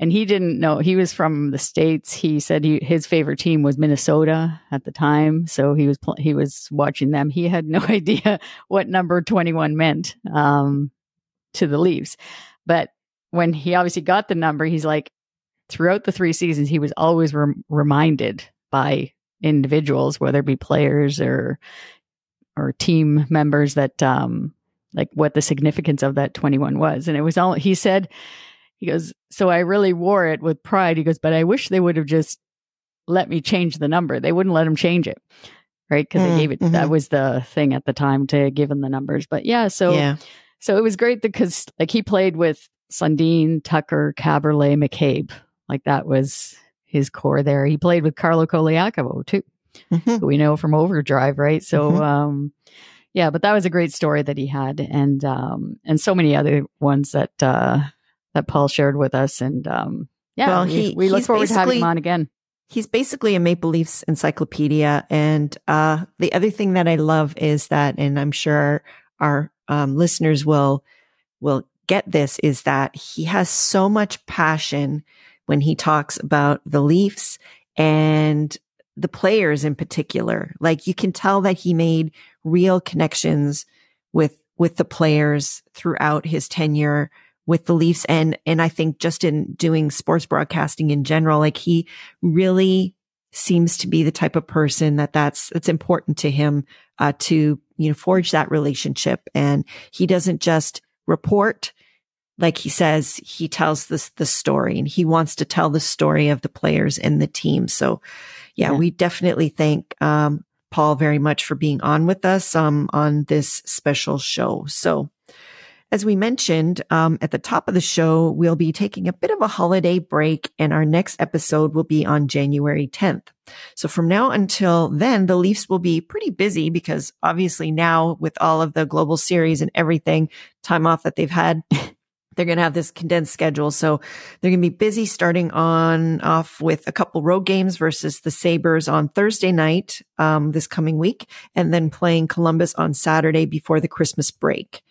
and he didn't know, he was from the States. He said he, his favorite team was Minnesota at the time. So he was, he was watching them. He had no idea what number 21 meant, um, to the Leafs. But when he obviously got the number, he's like, throughout the three seasons, he was always reminded by individuals, whether it be players or or team members, that um, like what the significance of that 21 was. And it was all he said. He goes, so I really wore it with pride. He goes, but I wish they would have just let me change the number. They wouldn't let him change it, right? Because mm, they gave it. Mm-hmm. That was the thing at the time to give him the numbers. But yeah, so yeah. so it was great because like he played with Sundin, Tucker, Kaberle, McCabe. Like that was his core there. He played with Carlo Colaiacovo too, mm-hmm. we know from Overdrive, right? So, mm-hmm. um, yeah, but that was a great story that he had, and um, and so many other ones that uh, that Paul shared with us, and um, yeah, well, he, we, we look forward to having him on again. He's basically a Maple Leafs encyclopedia, and uh, the other thing that I love is that, and I'm sure our um, listeners will will get this is that he has so much passion when he talks about the Leafs and the players in particular. Like you can tell that he made real connections with, with the players throughout his tenure with the Leafs. And, and I think just in doing sports broadcasting in general, like he really seems to be the type of person that that's, that's important to him, uh, to, you know, forge that relationship. And he doesn't just report like he says, he tells this, the story and he wants to tell the story of the players and the team. So yeah, yeah. we definitely thank, um, Paul very much for being on with us, um, on this special show. So, As we mentioned um, at the top of the show, we'll be taking a bit of a holiday break, and our next episode will be on January 10th. So from now until then, the Leafs will be pretty busy because obviously now with all of the global series and everything, time off that they've had, they're going to have this condensed schedule. So they're going to be busy starting on off with a couple road games versus the Sabres on Thursday night, um, this coming week, and then playing Columbus on Saturday before the Christmas break.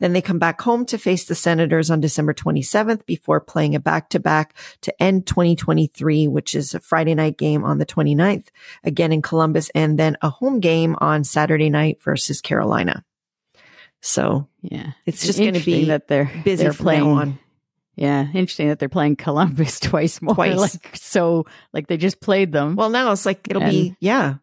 Then they come back home to face the Senators on December 27th before playing a back to back to end 2023, which is a Friday night game on the 29th, again in Columbus, and then a home game on Saturday night versus Carolina. So Yeah. it's just going to be that they're busy they're playing on. Yeah, interesting that they're playing Columbus twice more. Twice. Like so like they just played them Well, now it's like it'll be yeah.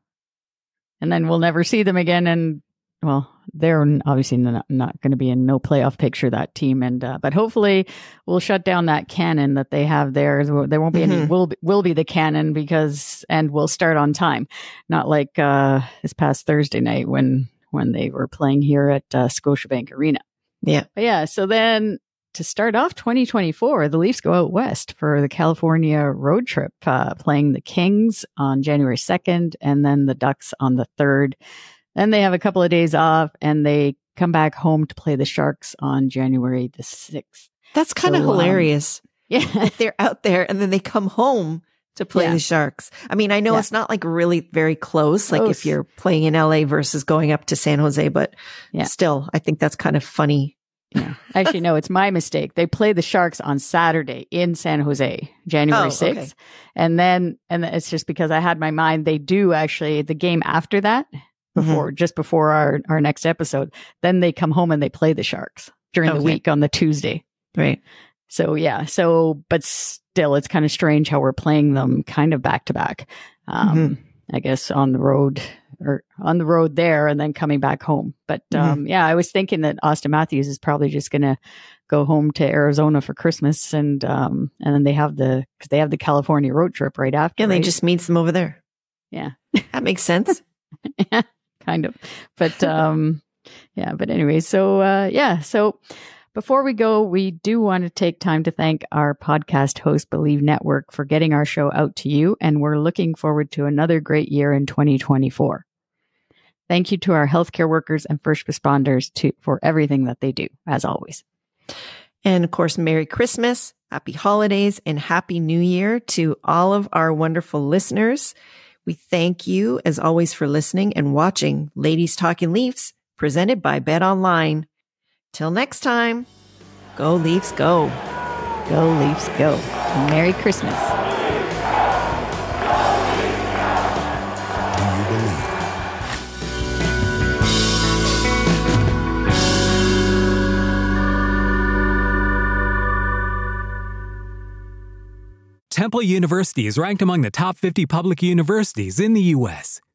and then we'll never see them again and well, they're obviously not, not going to be in no playoff picture that team and uh, but hopefully we'll shut down that cannon that they have there. There won't be any Mhm. will be, will be the cannon because and we'll start on time. Not like uh this past Thursday night when when they were playing here at uh, Scotiabank Arena. Yeah. But yeah, so then to start off 2024, the Leafs go out west for the California road trip, uh, playing the Kings on January 2nd and then the Ducks on the 3rd. Then they have a couple of days off and they come back home to play the Sharks on January the 6th. That's kind of So, um, hilarious. Yeah. They're out there and then they come home to play Yeah. the Sharks. I mean, I know Yeah. it's not like really very close, like Close. if you're playing in LA versus going up to San Jose, but Yeah. still, I think that's kind of funny. yeah. Actually, no, it's my mistake. They play the Sharks on Saturday in San Jose, January Oh, 6th. okay. And then, and it's just because I had my mind, they do actually the game after that, Mm-hmm. before, just before our, our next episode, then they come home and they play the Sharks during the week on the Tuesday. Right. So yeah, so, but still, it's kind of strange how we're playing them kind of back to back. Um, Mm-hmm. I guess on the road or on the road there and then coming back home. But, Mm-hmm. um, yeah, I was thinking that Auston Matthews is probably just going to go home to Arizona for Christmas and, um, and then they have the, cause they have the California road trip right after. Yeah, they right? just meets them over there. Yeah. That makes sense. kind of. But um yeah, but anyway, so uh yeah, so before we go, we do want to take time to thank our podcast host Believe Network for getting our show out to you and we're looking forward to another great year in 2024. Thank you to our healthcare workers and first responders to for everything that they do as always. And of course, Merry Christmas, Happy Holidays, and Happy New Year to all of our wonderful listeners. We thank you, as always, for listening and watching Ladies Talking Leafs, presented by Bet Online. Till next time, go Leafs, go. Go Leafs go. Merry Christmas. Temple University is ranked among the top 50 public universities in the U.S.